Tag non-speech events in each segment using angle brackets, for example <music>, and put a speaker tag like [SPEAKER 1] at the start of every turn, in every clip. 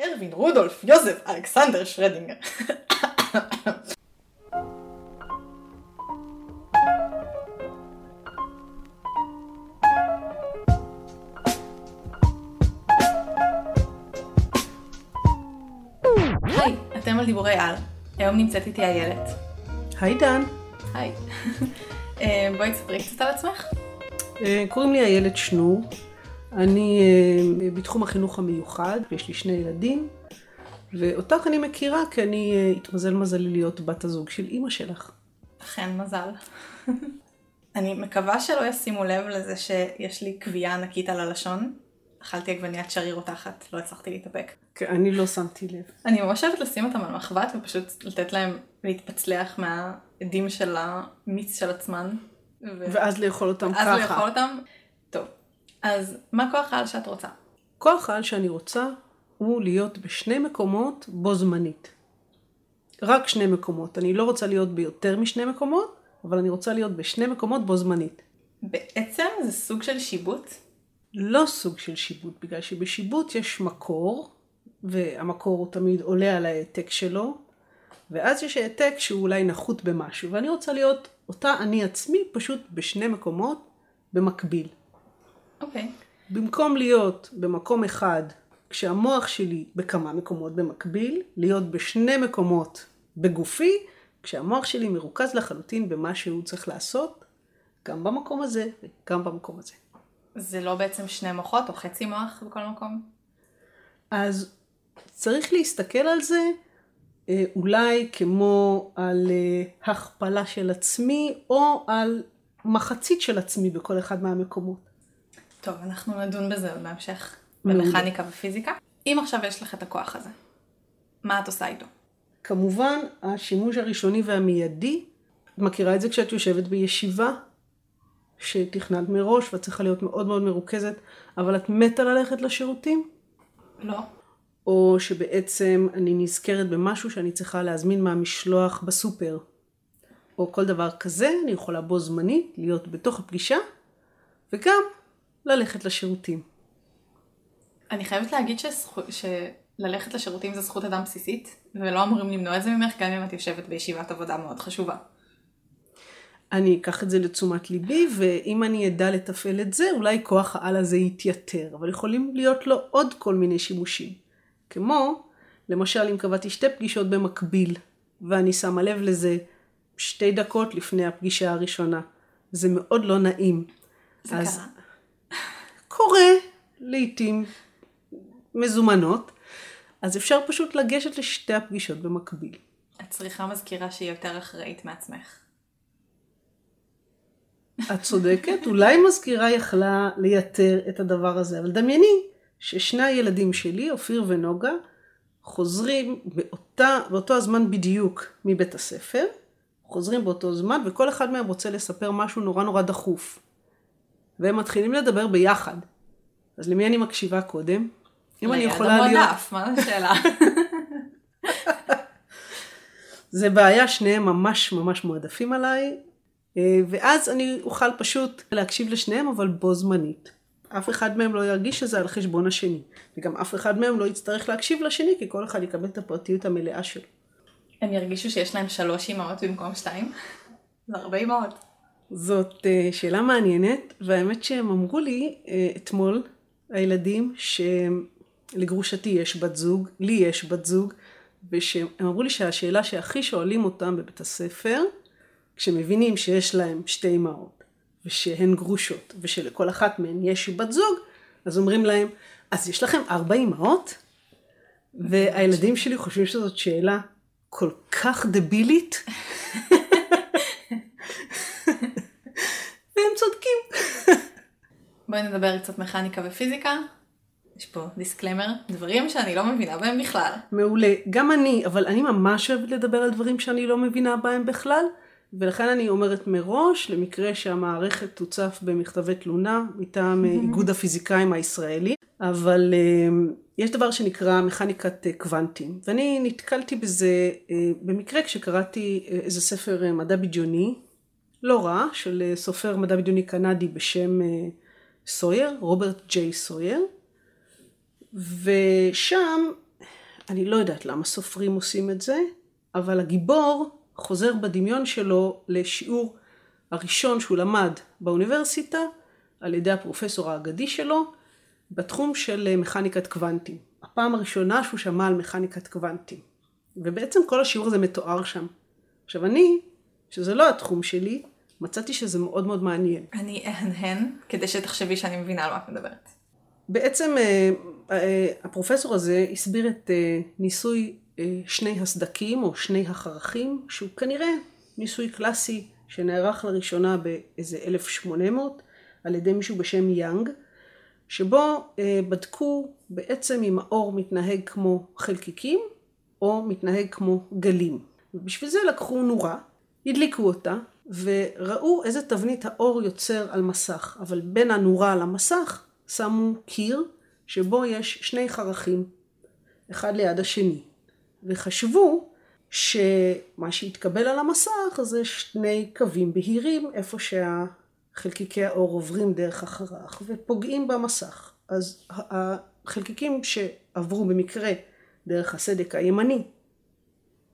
[SPEAKER 1] ארווין רודולף יוזף אלכסנדר שרדינגר. היי, אתם על דיבורי על. היום נמצאת איתי איילת.
[SPEAKER 2] היי דן,
[SPEAKER 1] היי. <laughs> אה, בואי תספרי קצת על עצמך.
[SPEAKER 2] אה, קוראים לי איילת שנור, אני אה, בתחום החינוך המיוחד ויש לי שני ילדים, ואותך אני מכירה כי אני אה, התמזל מזלי להיות בת הזוג של אימא שלך.
[SPEAKER 1] אכן מזל. <laughs> אני מקווה שלא ישימו לב לזה שיש לי קביעה ענקית על הלשון. אכלתי עגבניית שריר רותחת, לא הצלחתי להתאפק.
[SPEAKER 2] כי אני לא שמתי לב.
[SPEAKER 1] אני ממש אוהבת לשים אותם על מחבת ופשוט לתת להם להתפצלח מהעדים של המיץ של עצמן. ו-
[SPEAKER 2] ואז לאכול אותם
[SPEAKER 1] אז
[SPEAKER 2] ככה.
[SPEAKER 1] לאכול אותם. טוב, אז מה כוח העל שאת רוצה?
[SPEAKER 2] כוח העל שאני רוצה הוא להיות בשני מקומות בו זמנית. רק שני מקומות. אני לא רוצה להיות ביותר משני מקומות, אבל אני רוצה להיות בשני מקומות בו זמנית.
[SPEAKER 1] בעצם זה סוג של שיבוט.
[SPEAKER 2] לא סוג של שיבוט, בגלל שבשיבוט יש מקור, והמקור הוא תמיד עולה על ההעתק שלו, ואז יש העתק שהוא אולי נחות במשהו, ואני רוצה להיות אותה אני עצמי פשוט בשני מקומות במקביל.
[SPEAKER 1] אוקיי.
[SPEAKER 2] במקום להיות במקום אחד כשהמוח שלי בכמה מקומות במקביל, להיות בשני מקומות בגופי, כשהמוח שלי מרוכז לחלוטין במה שהוא צריך לעשות, גם במקום הזה וגם במקום הזה.
[SPEAKER 1] זה לא בעצם שני מוחות או חצי מוח בכל מקום?
[SPEAKER 2] אז צריך להסתכל על זה אה, אולי כמו על אה, הכפלה של עצמי, או על מחצית של עצמי בכל אחד מהמקומות.
[SPEAKER 1] טוב, אנחנו נדון בזה בהמשך,
[SPEAKER 2] מעולה.
[SPEAKER 1] במכניקה ופיזיקה. אם עכשיו יש לך את הכוח הזה, מה את עושה איתו?
[SPEAKER 2] כמובן, השימוש הראשוני והמיידי, את מכירה את זה כשאת יושבת בישיבה, שתכננת מראש ואת צריכה להיות מאוד מאוד מרוכזת, אבל את מתה ללכת לשירותים?
[SPEAKER 1] לא.
[SPEAKER 2] או שבעצם אני נזכרת במשהו שאני צריכה להזמין מהמשלוח בסופר, או כל דבר כזה, אני יכולה בו זמנית להיות בתוך הפגישה, וגם ללכת לשירותים.
[SPEAKER 1] אני חייבת להגיד שזכו... שללכת לשירותים זה זכות אדם בסיסית, ולא אמורים למנוע את זה ממך גם אם את יושבת בישיבת עבודה מאוד חשובה.
[SPEAKER 2] אני אקח את זה לתשומת ליבי, ואם אני אדע לתפעל את זה, אולי כוח העל הזה יתייתר, אבל יכולים להיות לו עוד כל מיני שימושים. כמו, למשל, אם קבעתי שתי פגישות במקביל, ואני שמה לב לזה שתי דקות לפני הפגישה הראשונה. זה מאוד לא נעים.
[SPEAKER 1] זה
[SPEAKER 2] אז
[SPEAKER 1] קרה.
[SPEAKER 2] קורה לעיתים מזומנות, אז אפשר פשוט לגשת לשתי הפגישות במקביל.
[SPEAKER 1] את צריכה מזכירה שהיא יותר אחראית מעצמך.
[SPEAKER 2] את צודקת, אולי מזכירה יכלה לייתר את הדבר הזה, אבל דמייני ששני הילדים שלי, אופיר ונוגה, חוזרים באותה, באותו הזמן בדיוק מבית הספר, חוזרים באותו זמן, וכל אחד מהם רוצה לספר משהו נורא נורא דחוף. והם מתחילים לדבר ביחד. אז למי אני מקשיבה קודם? אם אני
[SPEAKER 1] ליד
[SPEAKER 2] יכולה להיות...
[SPEAKER 1] המועדף, מה השאלה? <laughs>
[SPEAKER 2] זה בעיה, שניהם ממש ממש מועדפים עליי, אה, ואז אני אוכל פשוט להקשיב לשניהם, אבל בו זמנית. אף אחד מהם לא ירגיש שזה על חשבון השני, וגם אף אחד מהם לא יצטרך להקשיב לשני, כי כל אחד יקבל את הפרטיות המלאה שלו.
[SPEAKER 1] הם ירגישו שיש להם שלוש אמהות במקום שתיים? זה הרבה אמהות.
[SPEAKER 2] זאת אה, שאלה מעניינת, והאמת שהם אמרו לי אה, אתמול, הילדים, שלגרושתי יש בת זוג, לי יש בת זוג, ושהם אמרו לי שהשאלה שהכי שואלים אותם בבית הספר, כשמבינים שיש להם שתי אמהות, ושהן גרושות, ושלכל אחת מהן יש בת זוג, אז אומרים להם, אז יש לכם ארבע אמהות? והילדים שלי חושבים שזאת שאלה כל כך דבילית. <laughs> והם צודקים.
[SPEAKER 1] בואי נדבר קצת מכניקה ופיזיקה. יש פה דיסקלמר, דברים שאני לא מבינה בהם בכלל.
[SPEAKER 2] מעולה. גם אני, אבל אני ממש אוהבת לדבר על דברים שאני לא מבינה בהם בכלל, ולכן אני אומרת מראש, למקרה שהמערכת תוצף במכתבי תלונה מטעם אה, איגוד הפיזיקאים הישראלי, אבל אה, יש דבר שנקרא מכניקת אה, קוונטים, ואני נתקלתי בזה במקרה כשקראתי איזה ספר מדע בדיוני, לא רע, של סופר מדע בדיוני קנדי בשם סויר, רוברט ג'יי סויר, ושם אני לא יודעת למה סופרים עושים את זה, אבל הגיבור חוזר בדמיון שלו לשיעור הראשון שהוא למד באוניברסיטה על ידי הפרופסור האגדי שלו בתחום של מכניקת קוונטים. הפעם הראשונה שהוא שמע על מכניקת קוונטים. ובעצם כל השיעור הזה מתואר שם. עכשיו אני, שזה לא התחום שלי, מצאתי שזה מאוד מאוד מעניין.
[SPEAKER 1] אני אהנהן, כדי שתחשבי שאני מבינה על מה את מדברת.
[SPEAKER 2] בעצם אה, אה, הפרופסור הזה הסביר את אה, ניסוי שני הסדקים או שני החרכים, שהוא כנראה ניסוי קלאסי שנערך לראשונה באיזה 1800 על ידי מישהו בשם יאנג, שבו בדקו בעצם אם האור מתנהג כמו חלקיקים או מתנהג כמו גלים. ובשביל זה לקחו נורה, הדליקו אותה, וראו איזה תבנית האור יוצר על מסך, אבל בין הנורה למסך שמו קיר שבו יש שני חרכים, אחד ליד השני, וחשבו שמה שהתקבל על המסך זה שני קווים בהירים איפה שהחלקיקי האור עוברים דרך החרך ופוגעים במסך. אז החלקיקים שעברו במקרה דרך הסדק הימני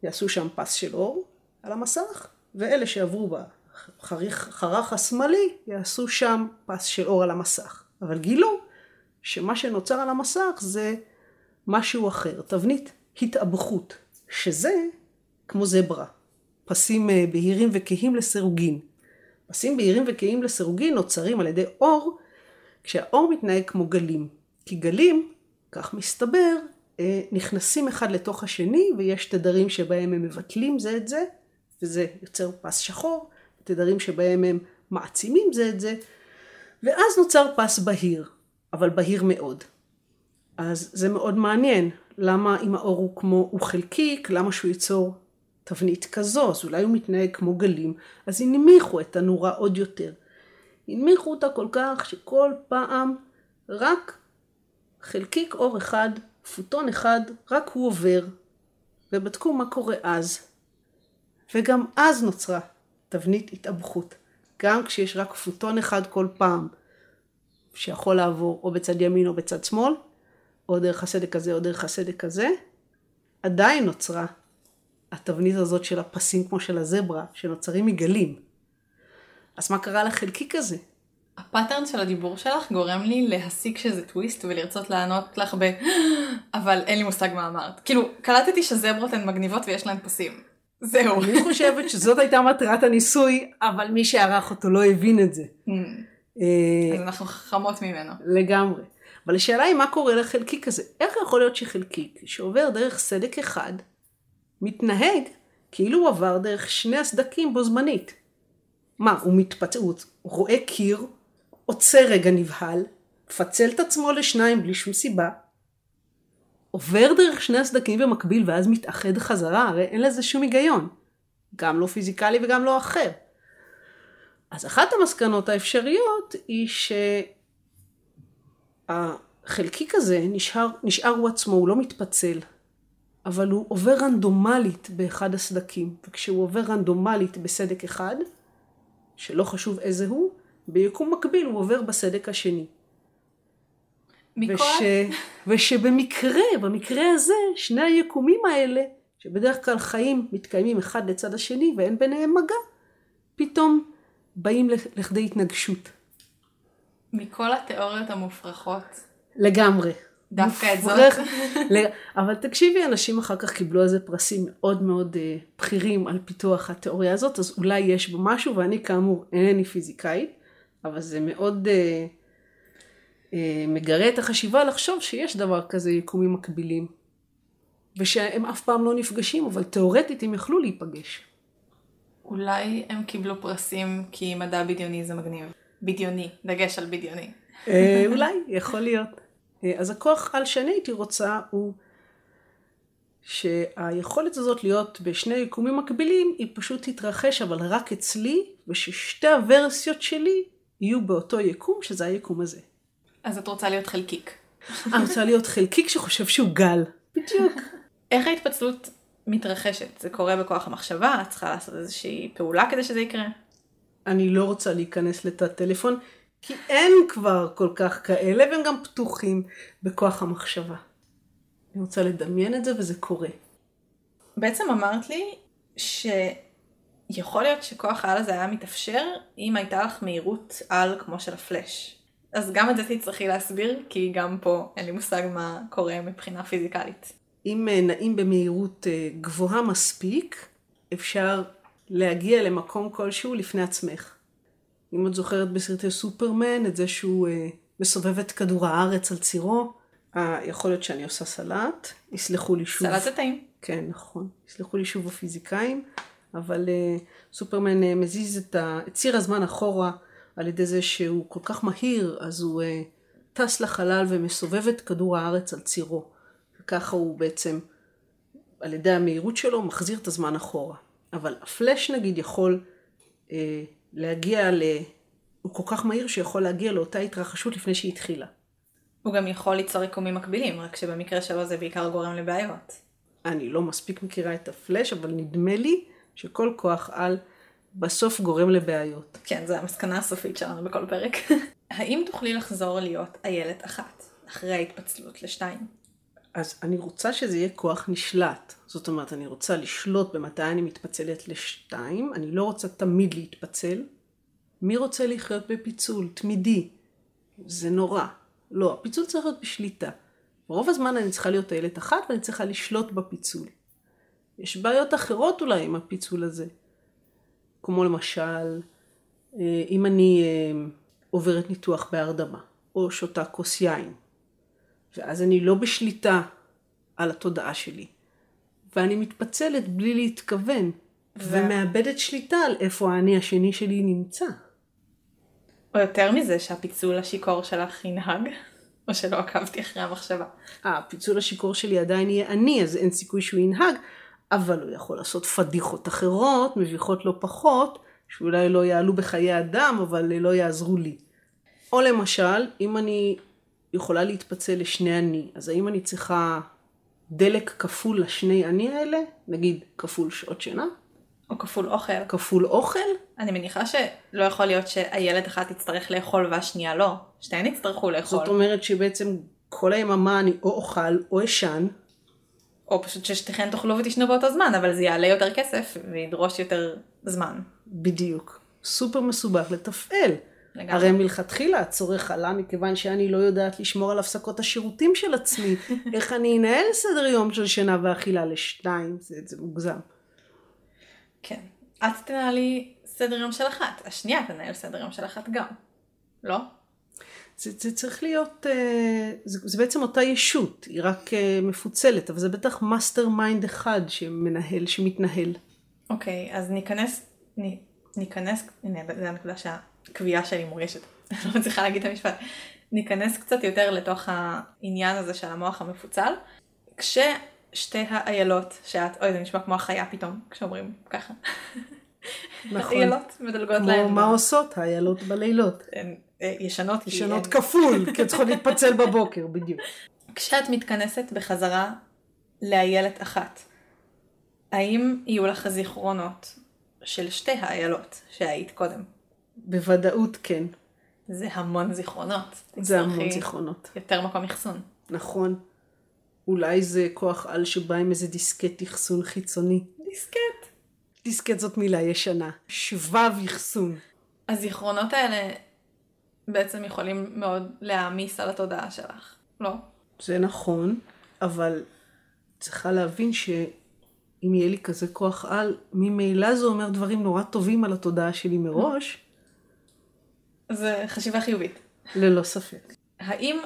[SPEAKER 2] יעשו שם פס של אור על המסך, ואלה שעברו בחרך השמאלי יעשו שם פס של אור על המסך. אבל גילו שמה שנוצר על המסך זה משהו אחר, תבנית התאבכות, שזה כמו זברה, פסים אה, בהירים וכהים לסירוגין. פסים בהירים וכהים לסירוגין נוצרים על ידי אור, כשהאור מתנהג כמו גלים. כי גלים, כך מסתבר, אה, נכנסים אחד לתוך השני ויש תדרים שבהם הם מבטלים זה את זה, וזה יוצר פס שחור, תדרים שבהם הם מעצימים זה את זה, ואז נוצר פס בהיר, אבל בהיר מאוד. אז זה מאוד מעניין, למה אם האור הוא כמו, הוא חלקיק, למה שהוא ייצור תבנית כזו, אז אולי הוא מתנהג כמו גלים, אז הנמיכו את הנורה עוד יותר. הנמיכו אותה כל כך שכל פעם רק חלקיק אור אחד, פוטון אחד, רק הוא עובר, ובדקו מה קורה אז. וגם אז נוצרה תבנית התאבכות. גם כשיש רק פוטון אחד כל פעם, שיכול לעבור או בצד ימין או בצד שמאל, או דרך הסדק הזה או דרך הסדק הזה, עדיין נוצרה התבנית הזאת של הפסים כמו של הזברה, שנוצרים מגלים. אז מה קרה לחלקיק הזה?
[SPEAKER 1] הפאטרן של הדיבור שלך גורם לי להסיק שזה טוויסט ולרצות לענות לך ב... <gasps> אבל אין לי מושג מה אמרת. כאילו, קלטתי שזברות הן מגניבות ויש להן פסים. זהו.
[SPEAKER 2] אני חושבת שזאת הייתה מטרת הניסוי, אבל מי שערך אותו לא הבין את זה.
[SPEAKER 1] Hmm. אה, אז אנחנו חכמות ממנו.
[SPEAKER 2] לגמרי. אבל השאלה היא מה קורה לחלקיק הזה. איך יכול להיות שחלקיק שעובר דרך סדק אחד, מתנהג כאילו הוא עבר דרך שני הסדקים בו זמנית? מה, הוא מתפצל, הוא רואה קיר, עוצר רגע נבהל, מפצל את עצמו לשניים בלי שום סיבה, עובר דרך שני הסדקים במקביל ואז מתאחד חזרה, הרי אין לזה שום היגיון. גם לא פיזיקלי וגם לא אחר. אז אחת המסקנות האפשריות היא שהחלקיק הזה נשאר, נשאר הוא עצמו, הוא לא מתפצל, אבל הוא עובר רנדומלית באחד הסדקים, וכשהוא עובר רנדומלית בסדק אחד, שלא חשוב איזה הוא, ביקום מקביל הוא עובר בסדק השני. מכל... וש... ושבמקרה, במקרה הזה, שני היקומים האלה, שבדרך כלל חיים מתקיימים אחד לצד השני ואין ביניהם מגע, פתאום באים לכדי התנגשות.
[SPEAKER 1] מכל התיאוריות המופרכות.
[SPEAKER 2] לגמרי.
[SPEAKER 1] דווקא את זאת. <laughs>
[SPEAKER 2] אבל תקשיבי, אנשים אחר כך קיבלו על זה פרסים מאוד מאוד uh, בכירים על פיתוח התיאוריה הזאת, אז אולי יש בו משהו, ואני כאמור אינני פיזיקאית, אבל זה מאוד uh, uh, מגרה את החשיבה לחשוב שיש דבר כזה יקומים מקבילים, ושהם אף פעם לא נפגשים, אבל תיאורטית הם יכלו להיפגש.
[SPEAKER 1] אולי הם קיבלו פרסים כי מדע בדיוני זה מגניב. בדיוני, דגש על בדיוני.
[SPEAKER 2] אה, <laughs> אולי, יכול להיות. אה, אז הכוח על שאני הייתי רוצה הוא שהיכולת הזאת להיות בשני יקומים מקבילים היא פשוט תתרחש אבל רק אצלי וששתי הוורסיות שלי יהיו באותו יקום שזה היקום הזה.
[SPEAKER 1] אז את רוצה להיות חלקיק.
[SPEAKER 2] אני רוצה להיות חלקיק שחושב שהוא גל. בדיוק.
[SPEAKER 1] איך ההתפצלות מתרחשת? זה קורה בכוח המחשבה? את צריכה לעשות איזושהי פעולה כדי שזה יקרה?
[SPEAKER 2] אני לא רוצה להיכנס לתת טלפון, כי אין כבר כל כך כאלה, והם גם פתוחים בכוח המחשבה. אני רוצה לדמיין את זה וזה קורה.
[SPEAKER 1] בעצם אמרת לי שיכול להיות שכוח העל הזה היה מתאפשר אם הייתה לך מהירות על כמו של הפלאש. אז גם את זה תצטרכי להסביר, כי גם פה אין לי מושג מה קורה מבחינה פיזיקלית.
[SPEAKER 2] אם אה, נעים במהירות אה, גבוהה מספיק, אפשר להגיע למקום כלשהו לפני עצמך. אם את זוכרת בסרטי סופרמן את זה שהוא אה, מסובב את כדור הארץ על צירו, אה, יכול להיות שאני עושה סלט, יסלחו לי שוב.
[SPEAKER 1] סלט זה טעים.
[SPEAKER 2] כן, נכון. יסלחו לי שוב הפיזיקאים, אבל אה, סופרמן אה, מזיז את, ה, את ציר הזמן אחורה על ידי זה שהוא כל כך מהיר, אז הוא אה, טס לחלל ומסובב את כדור הארץ על צירו. וככה הוא בעצם, על ידי המהירות שלו, מחזיר את הזמן אחורה. אבל הפלאש נגיד יכול אה, להגיע ל... הוא כל כך מהיר שיכול להגיע לאותה התרחשות לפני שהיא התחילה.
[SPEAKER 1] הוא גם יכול ליצור יקומים מקבילים, רק שבמקרה שלו זה בעיקר גורם לבעיות.
[SPEAKER 2] אני לא מספיק מכירה את הפלאש, אבל נדמה לי שכל כוח על בסוף גורם לבעיות.
[SPEAKER 1] כן, זו המסקנה הסופית שלנו בכל פרק. <laughs> האם תוכלי לחזור להיות איילת אחת, אחרי ההתפצלות לשתיים?
[SPEAKER 2] אז אני רוצה שזה יהיה כוח נשלט. זאת אומרת, אני רוצה לשלוט במתי אני מתפצלת לשתיים, אני לא רוצה תמיד להתפצל. מי רוצה לחיות בפיצול? תמידי. זה נורא. לא, הפיצול צריך להיות בשליטה. רוב הזמן אני צריכה להיות איילת אחת ואני צריכה לשלוט בפיצול. יש בעיות אחרות אולי עם הפיצול הזה. כמו למשל, אה, אם אני אה, עוברת ניתוח בהרדמה, או שותה כוס יין, ואז אני לא בשליטה על התודעה שלי, ואני מתפצלת בלי להתכוון,
[SPEAKER 1] ו-
[SPEAKER 2] ומאבדת שליטה על איפה האני השני שלי נמצא.
[SPEAKER 1] או יותר מזה, שהפיצול השיכור שלך ינהג, או שלא עקבתי אחרי המחשבה.
[SPEAKER 2] אה, הפיצול השיכור שלי עדיין יהיה אני, אז אין סיכוי שהוא ינהג, אבל הוא יכול לעשות פדיחות אחרות, מביכות לא פחות, שאולי לא יעלו בחיי אדם, אבל לא יעזרו לי. או למשל, אם אני יכולה להתפצל לשני אני, אז האם אני צריכה דלק כפול לשני אני האלה? נגיד כפול שעות שינה?
[SPEAKER 1] או כפול אוכל.
[SPEAKER 2] כפול אוכל?
[SPEAKER 1] אני מניחה שלא יכול להיות שהילד אחת תצטרך לאכול והשנייה לא. שתיהן יצטרכו לאכול.
[SPEAKER 2] זאת אומרת שבעצם כל היממה אני או אוכל או אשן,
[SPEAKER 1] או פשוט ששתיכן תאכלו ותשנו באותו זמן, אבל זה יעלה יותר כסף וידרוש יותר זמן.
[SPEAKER 2] בדיוק. סופר מסובך לתפעל.
[SPEAKER 1] לגמרי.
[SPEAKER 2] הרי מלכתחילה הצורך עלה מכיוון שאני לא יודעת לשמור על הפסקות השירותים של עצמי. <laughs> איך אני אנהל סדר יום של שינה ואכילה לשתיים, זה, זה מוגזם.
[SPEAKER 1] כן. את תנהלי סדר יום של אחת, השנייה תנהל סדר יום של אחת גם. לא?
[SPEAKER 2] זה, זה צריך להיות, אה, זה, זה בעצם אותה ישות, היא רק אה, מפוצלת, אבל זה בטח mastermind אחד שמנהל, שמתנהל.
[SPEAKER 1] אוקיי, אז ניכנס, נ, ניכנס, הנה, זה הנקודה שהקביעה שלי מורגשת. <laughs> אני לא מצליחה להגיד את המשפט. ניכנס קצת יותר לתוך העניין הזה של המוח המפוצל. כששתי האיילות שאת, אוי זה נשמע כמו החיה פתאום, כשאומרים ככה.
[SPEAKER 2] נכון. <laughs>
[SPEAKER 1] איילות מדלגות
[SPEAKER 2] כמו
[SPEAKER 1] להן.
[SPEAKER 2] מה עושות האיילות בלילות?
[SPEAKER 1] ישנות. כי
[SPEAKER 2] ישנות
[SPEAKER 1] הן-
[SPEAKER 2] כפול, כי <laughs> צריכות להתפצל בבוקר, בדיוק.
[SPEAKER 1] כשאת מתכנסת בחזרה לאיילת אחת, האם יהיו לך זיכרונות של שתי האיילות שהיית קודם?
[SPEAKER 2] בוודאות כן,
[SPEAKER 1] זה המון זיכרונות.
[SPEAKER 2] זה המון זיכרונות.
[SPEAKER 1] יותר מקום אחסון.
[SPEAKER 2] נכון. אולי זה כוח על שבא עם איזה דיסקט אחסון חיצוני.
[SPEAKER 1] דיסקט.
[SPEAKER 2] דיסקט זאת מילה ישנה. שבב אחסון.
[SPEAKER 1] הזיכרונות האלה בעצם יכולים מאוד להעמיס על התודעה שלך, לא?
[SPEAKER 2] זה נכון, אבל צריכה להבין שאם יהיה לי כזה כוח על, ממילא זה אומר דברים נורא טובים על התודעה שלי מראש,
[SPEAKER 1] זה חשיבה חיובית.
[SPEAKER 2] ללא ספק.
[SPEAKER 1] האם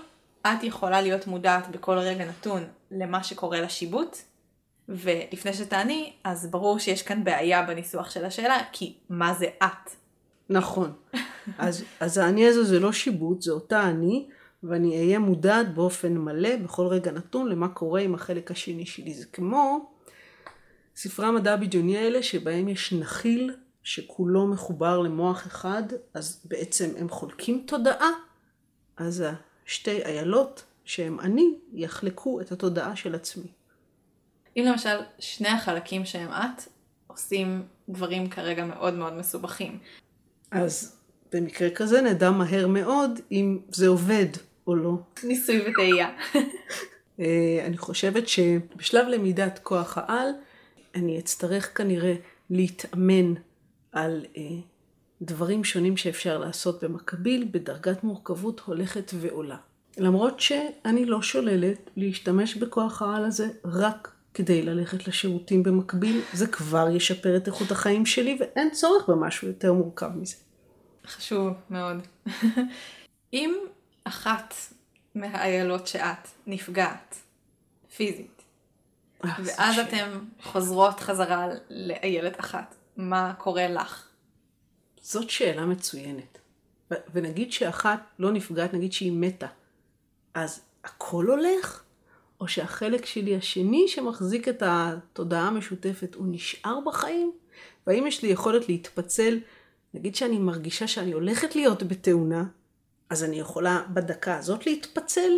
[SPEAKER 1] את יכולה להיות מודעת בכל רגע נתון למה שקורה לשיבוט? ולפני שתעני, אז ברור שיש כאן בעיה בניסוח של השאלה, כי מה זה את?
[SPEAKER 2] נכון. <laughs> אז, אז האני הזה זה לא שיבוט, זה אותה אני, ואני אהיה מודעת באופן מלא בכל רגע נתון למה קורה עם החלק השני שלי. זה כמו ספרי המדע הבדיוני האלה שבהם יש נחיל שכולו מחובר למוח אחד, אז בעצם הם חולקים תודעה, אז השתי איילות שהם אני יחלקו את התודעה של עצמי.
[SPEAKER 1] אם למשל שני החלקים שהם את עושים דברים כרגע מאוד מאוד מסובכים.
[SPEAKER 2] אז במקרה כזה נדע מהר מאוד אם זה עובד או לא.
[SPEAKER 1] ניסוי וטעייה.
[SPEAKER 2] אה, אני חושבת שבשלב למידת כוח העל, אני אצטרך כנראה להתאמן על אה, דברים שונים שאפשר לעשות במקביל, בדרגת מורכבות הולכת ועולה. למרות שאני לא שוללת להשתמש בכוח העל הזה רק כדי ללכת לשירותים במקביל, זה כבר ישפר את איכות החיים שלי ואין צורך במשהו יותר מורכב מזה.
[SPEAKER 1] חשוב מאוד. <laughs> אם אחת מהאיילות שאת נפגעת פיזית,
[SPEAKER 2] אה,
[SPEAKER 1] ואז
[SPEAKER 2] זאת
[SPEAKER 1] אתן חוזרות חזרה לאיילת אחת, מה קורה לך?
[SPEAKER 2] זאת שאלה מצוינת. ו- ונגיד שאחת לא נפגעת, נגיד שהיא מתה, אז הכל הולך? או שהחלק שלי השני שמחזיק את התודעה המשותפת, הוא נשאר בחיים? והאם יש לי יכולת להתפצל? נגיד שאני מרגישה שאני הולכת להיות בתאונה, אז אני יכולה בדקה הזאת להתפצל?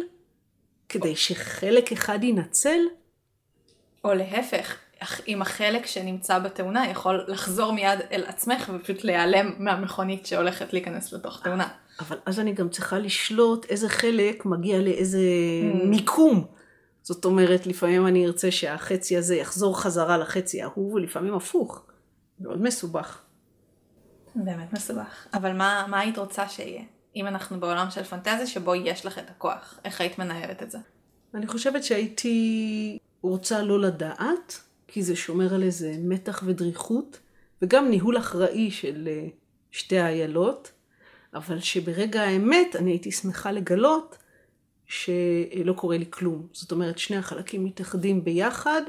[SPEAKER 2] כדי שחלק אחד ינצל?
[SPEAKER 1] או להפך, אם החלק שנמצא בתאונה יכול לחזור מיד אל עצמך ופשוט להיעלם מהמכונית שהולכת להיכנס לתוך תאונה.
[SPEAKER 2] אבל אז אני גם צריכה לשלוט איזה חלק מגיע לאיזה מיקום. זאת אומרת, לפעמים אני ארצה שהחצי הזה יחזור חזרה לחצי ההוא, ולפעמים הפוך. מאוד מסובך.
[SPEAKER 1] באמת מסובך. אבל מה, מה היית רוצה שיהיה? אם אנחנו בעולם של פנטזיה שבו יש לך את הכוח, איך היית מנהלת את זה?
[SPEAKER 2] אני חושבת שהייתי רוצה לא לדעת, כי זה שומר על איזה מתח ודריכות, וגם ניהול אחראי של אה, שתי האיילות, אבל שברגע האמת אני הייתי שמחה לגלות שלא קורה לי כלום. זאת אומרת, שני החלקים מתאחדים ביחד,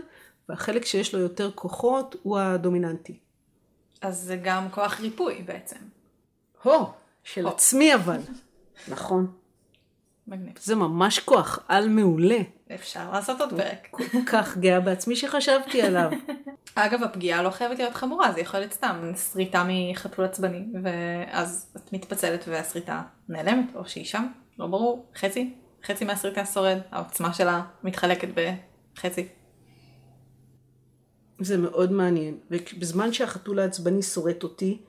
[SPEAKER 2] והחלק שיש לו יותר כוחות הוא הדומיננטי.
[SPEAKER 1] אז זה גם כוח ריפוי בעצם.
[SPEAKER 2] הו, של
[SPEAKER 1] הו.
[SPEAKER 2] עצמי אבל. <laughs> נכון.
[SPEAKER 1] מגניב.
[SPEAKER 2] זה ממש כוח על מעולה.
[SPEAKER 1] אפשר לעשות עוד פרק.
[SPEAKER 2] כל כך גאה בעצמי שחשבתי עליו. <laughs>
[SPEAKER 1] אגב, הפגיעה לא חייבת להיות חמורה, זה יכול להיות סתם שריטה מחתול עצבני, ואז את מתפצלת והשריטה נעלמת, או שהיא שם, לא ברור, חצי, חצי מהשריטה שורד, העוצמה שלה מתחלקת בחצי.
[SPEAKER 2] זה מאוד מעניין. ובזמן שהחתול העצבני שורט אותי,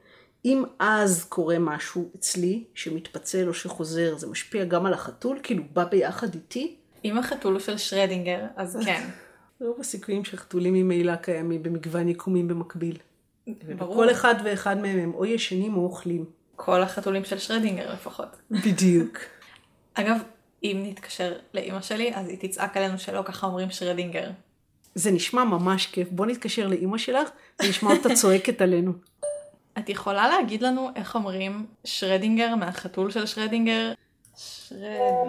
[SPEAKER 2] אם אז קורה משהו אצלי שמתפצל או שחוזר, זה משפיע גם על החתול? כאילו בא ביחד איתי?
[SPEAKER 1] אם החתול הוא של שרדינגר, אז <laughs> כן,
[SPEAKER 2] רוב הסיכויים שחתולים ממילא קיימים במגוון יקומים במקביל.
[SPEAKER 1] ברור.
[SPEAKER 2] כל אחד ואחד מהם הם או ישנים או אוכלים.
[SPEAKER 1] כל החתולים של שרדינגר לפחות.
[SPEAKER 2] בדיוק. <laughs>
[SPEAKER 1] אגב, אם נתקשר לאימא שלי, אז היא תצעק עלינו שלא ככה אומרים שרדינגר.
[SPEAKER 2] זה נשמע ממש כיף. בוא נתקשר לאימא שלך ונשמע אותה צועקת עלינו.
[SPEAKER 1] את יכולה להגיד לנו איך אומרים שרדינגר מהחתול של שרדינגר? שרד...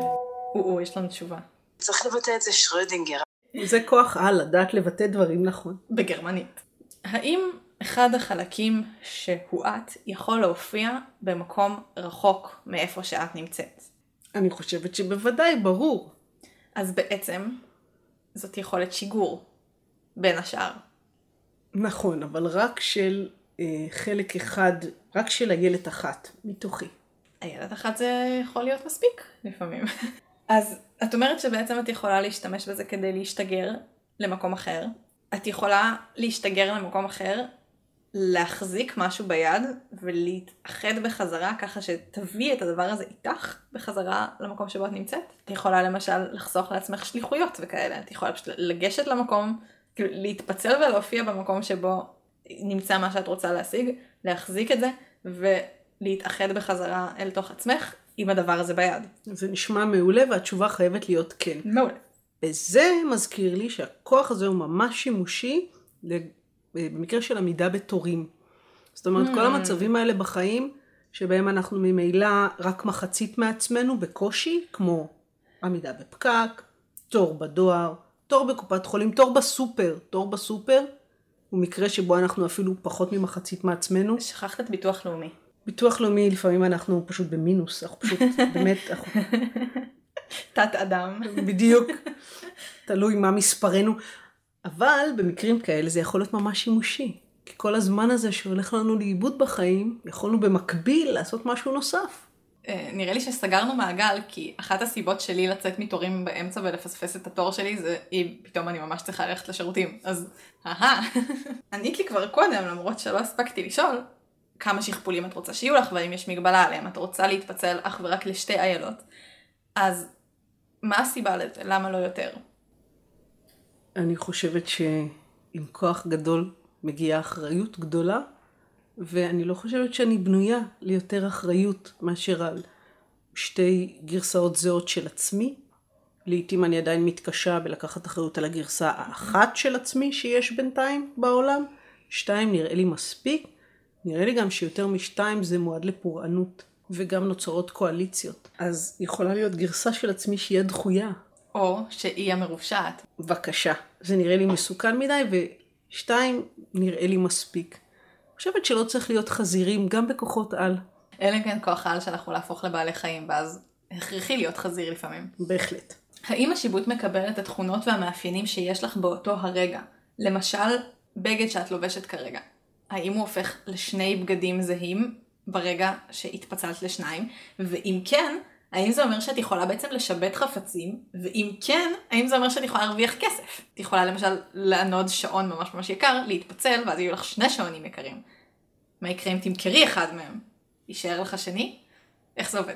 [SPEAKER 1] או, או, יש לנו תשובה.
[SPEAKER 3] צריך לבטא את זה שרדינגר.
[SPEAKER 2] זה כוח על לדעת לבטא דברים נכון.
[SPEAKER 1] בגרמנית. האם אחד החלקים שהואט יכול להופיע במקום רחוק מאיפה שאת נמצאת?
[SPEAKER 2] אני חושבת שבוודאי, ברור.
[SPEAKER 1] אז בעצם זאת יכולת שיגור, בין השאר.
[SPEAKER 2] נכון, אבל רק של אה, חלק אחד, רק של איילת אחת, מתוכי.
[SPEAKER 1] הילד אחת זה יכול להיות מספיק לפעמים. <laughs> אז את אומרת שבעצם את יכולה להשתמש בזה כדי להשתגר למקום אחר. את יכולה להשתגר למקום אחר, להחזיק משהו ביד ולהתאחד בחזרה ככה שתביא את הדבר הזה איתך בחזרה למקום שבו את נמצאת. את יכולה למשל לחסוך לעצמך שליחויות וכאלה. את יכולה פשוט לגשת למקום, כאילו להתפצל ולהופיע במקום שבו נמצא מה שאת רוצה להשיג, להחזיק את זה ולהתאחד בחזרה אל תוך עצמך עם הדבר הזה ביד.
[SPEAKER 2] זה נשמע מעולה והתשובה חייבת להיות כן.
[SPEAKER 1] מעולה.
[SPEAKER 2] וזה מזכיר לי שהכוח הזה הוא ממש שימושי במקרה של עמידה בתורים. זאת אומרת, כל המצבים האלה בחיים, שבהם אנחנו ממילא רק מחצית מעצמנו בקושי, כמו עמידה בפקק, תור בדואר, תור בקופת חולים, תור בסופר. תור בסופר הוא מקרה שבו אנחנו אפילו פחות ממחצית מעצמנו.
[SPEAKER 1] שכחת את ביטוח לאומי.
[SPEAKER 2] ביטוח לאומי לפעמים אנחנו פשוט במינוס, אנחנו פשוט <laughs> באמת, אנחנו
[SPEAKER 1] תת אדם.
[SPEAKER 2] בדיוק, תלוי מה מספרנו. אבל במקרים כאלה זה יכול להיות ממש שימושי. כי כל הזמן הזה שהולך לנו לאיבוד בחיים, יכולנו במקביל לעשות משהו נוסף.
[SPEAKER 1] אה, נראה לי שסגרנו מעגל, כי אחת הסיבות שלי לצאת מתורים באמצע ולפספס את התור שלי זה אם פתאום אני ממש צריכה ללכת לשירותים. אז אהה, <laughs> ענית לי כבר קודם, למרות שלא הספקתי לשאול, כמה שכפולים את רוצה שיהיו לך והאם יש מגבלה עליהם. את רוצה להתפצל אך ורק לשתי איילות. אז מה הסיבה לזה? למה לא יותר?
[SPEAKER 2] אני חושבת שעם כוח גדול מגיעה אחריות גדולה, ואני לא חושבת שאני בנויה ליותר אחריות מאשר על שתי גרסאות זהות של עצמי. לעתים אני עדיין מתקשה בלקחת אחריות על הגרסה האחת של עצמי שיש בינתיים בעולם. שתיים נראה לי מספיק. נראה לי גם שיותר משתיים זה מועד לפורענות, וגם נוצרות קואליציות. אז יכולה להיות גרסה של עצמי שהיא הדחויה.
[SPEAKER 1] או שהיא המרושעת.
[SPEAKER 2] בבקשה. זה נראה לי מסוכן מדי, ושתיים נראה לי מספיק. אני חושבת שלא צריך להיות חזירים גם בכוחות על.
[SPEAKER 1] אלא אם כן כוח העל שלך הוא להפוך לבעלי חיים, ואז הכרחי להיות חזיר לפעמים.
[SPEAKER 2] בהחלט.
[SPEAKER 1] האם השיבוט מקבל את התכונות והמאפיינים שיש לך באותו הרגע? למשל, בגד שאת לובשת כרגע. האם הוא הופך לשני בגדים זהים ברגע שהתפצלת לשניים? ואם כן, האם זה אומר שאת יכולה בעצם לשבת חפצים? ואם כן, האם זה אומר שאת יכולה להרוויח כסף? את יכולה למשל לענוד שעון ממש ממש יקר, להתפצל, ואז יהיו לך שני שעונים יקרים. מה יקרה אם תמכרי אחד מהם? יישאר לך שני? איך זה עובד?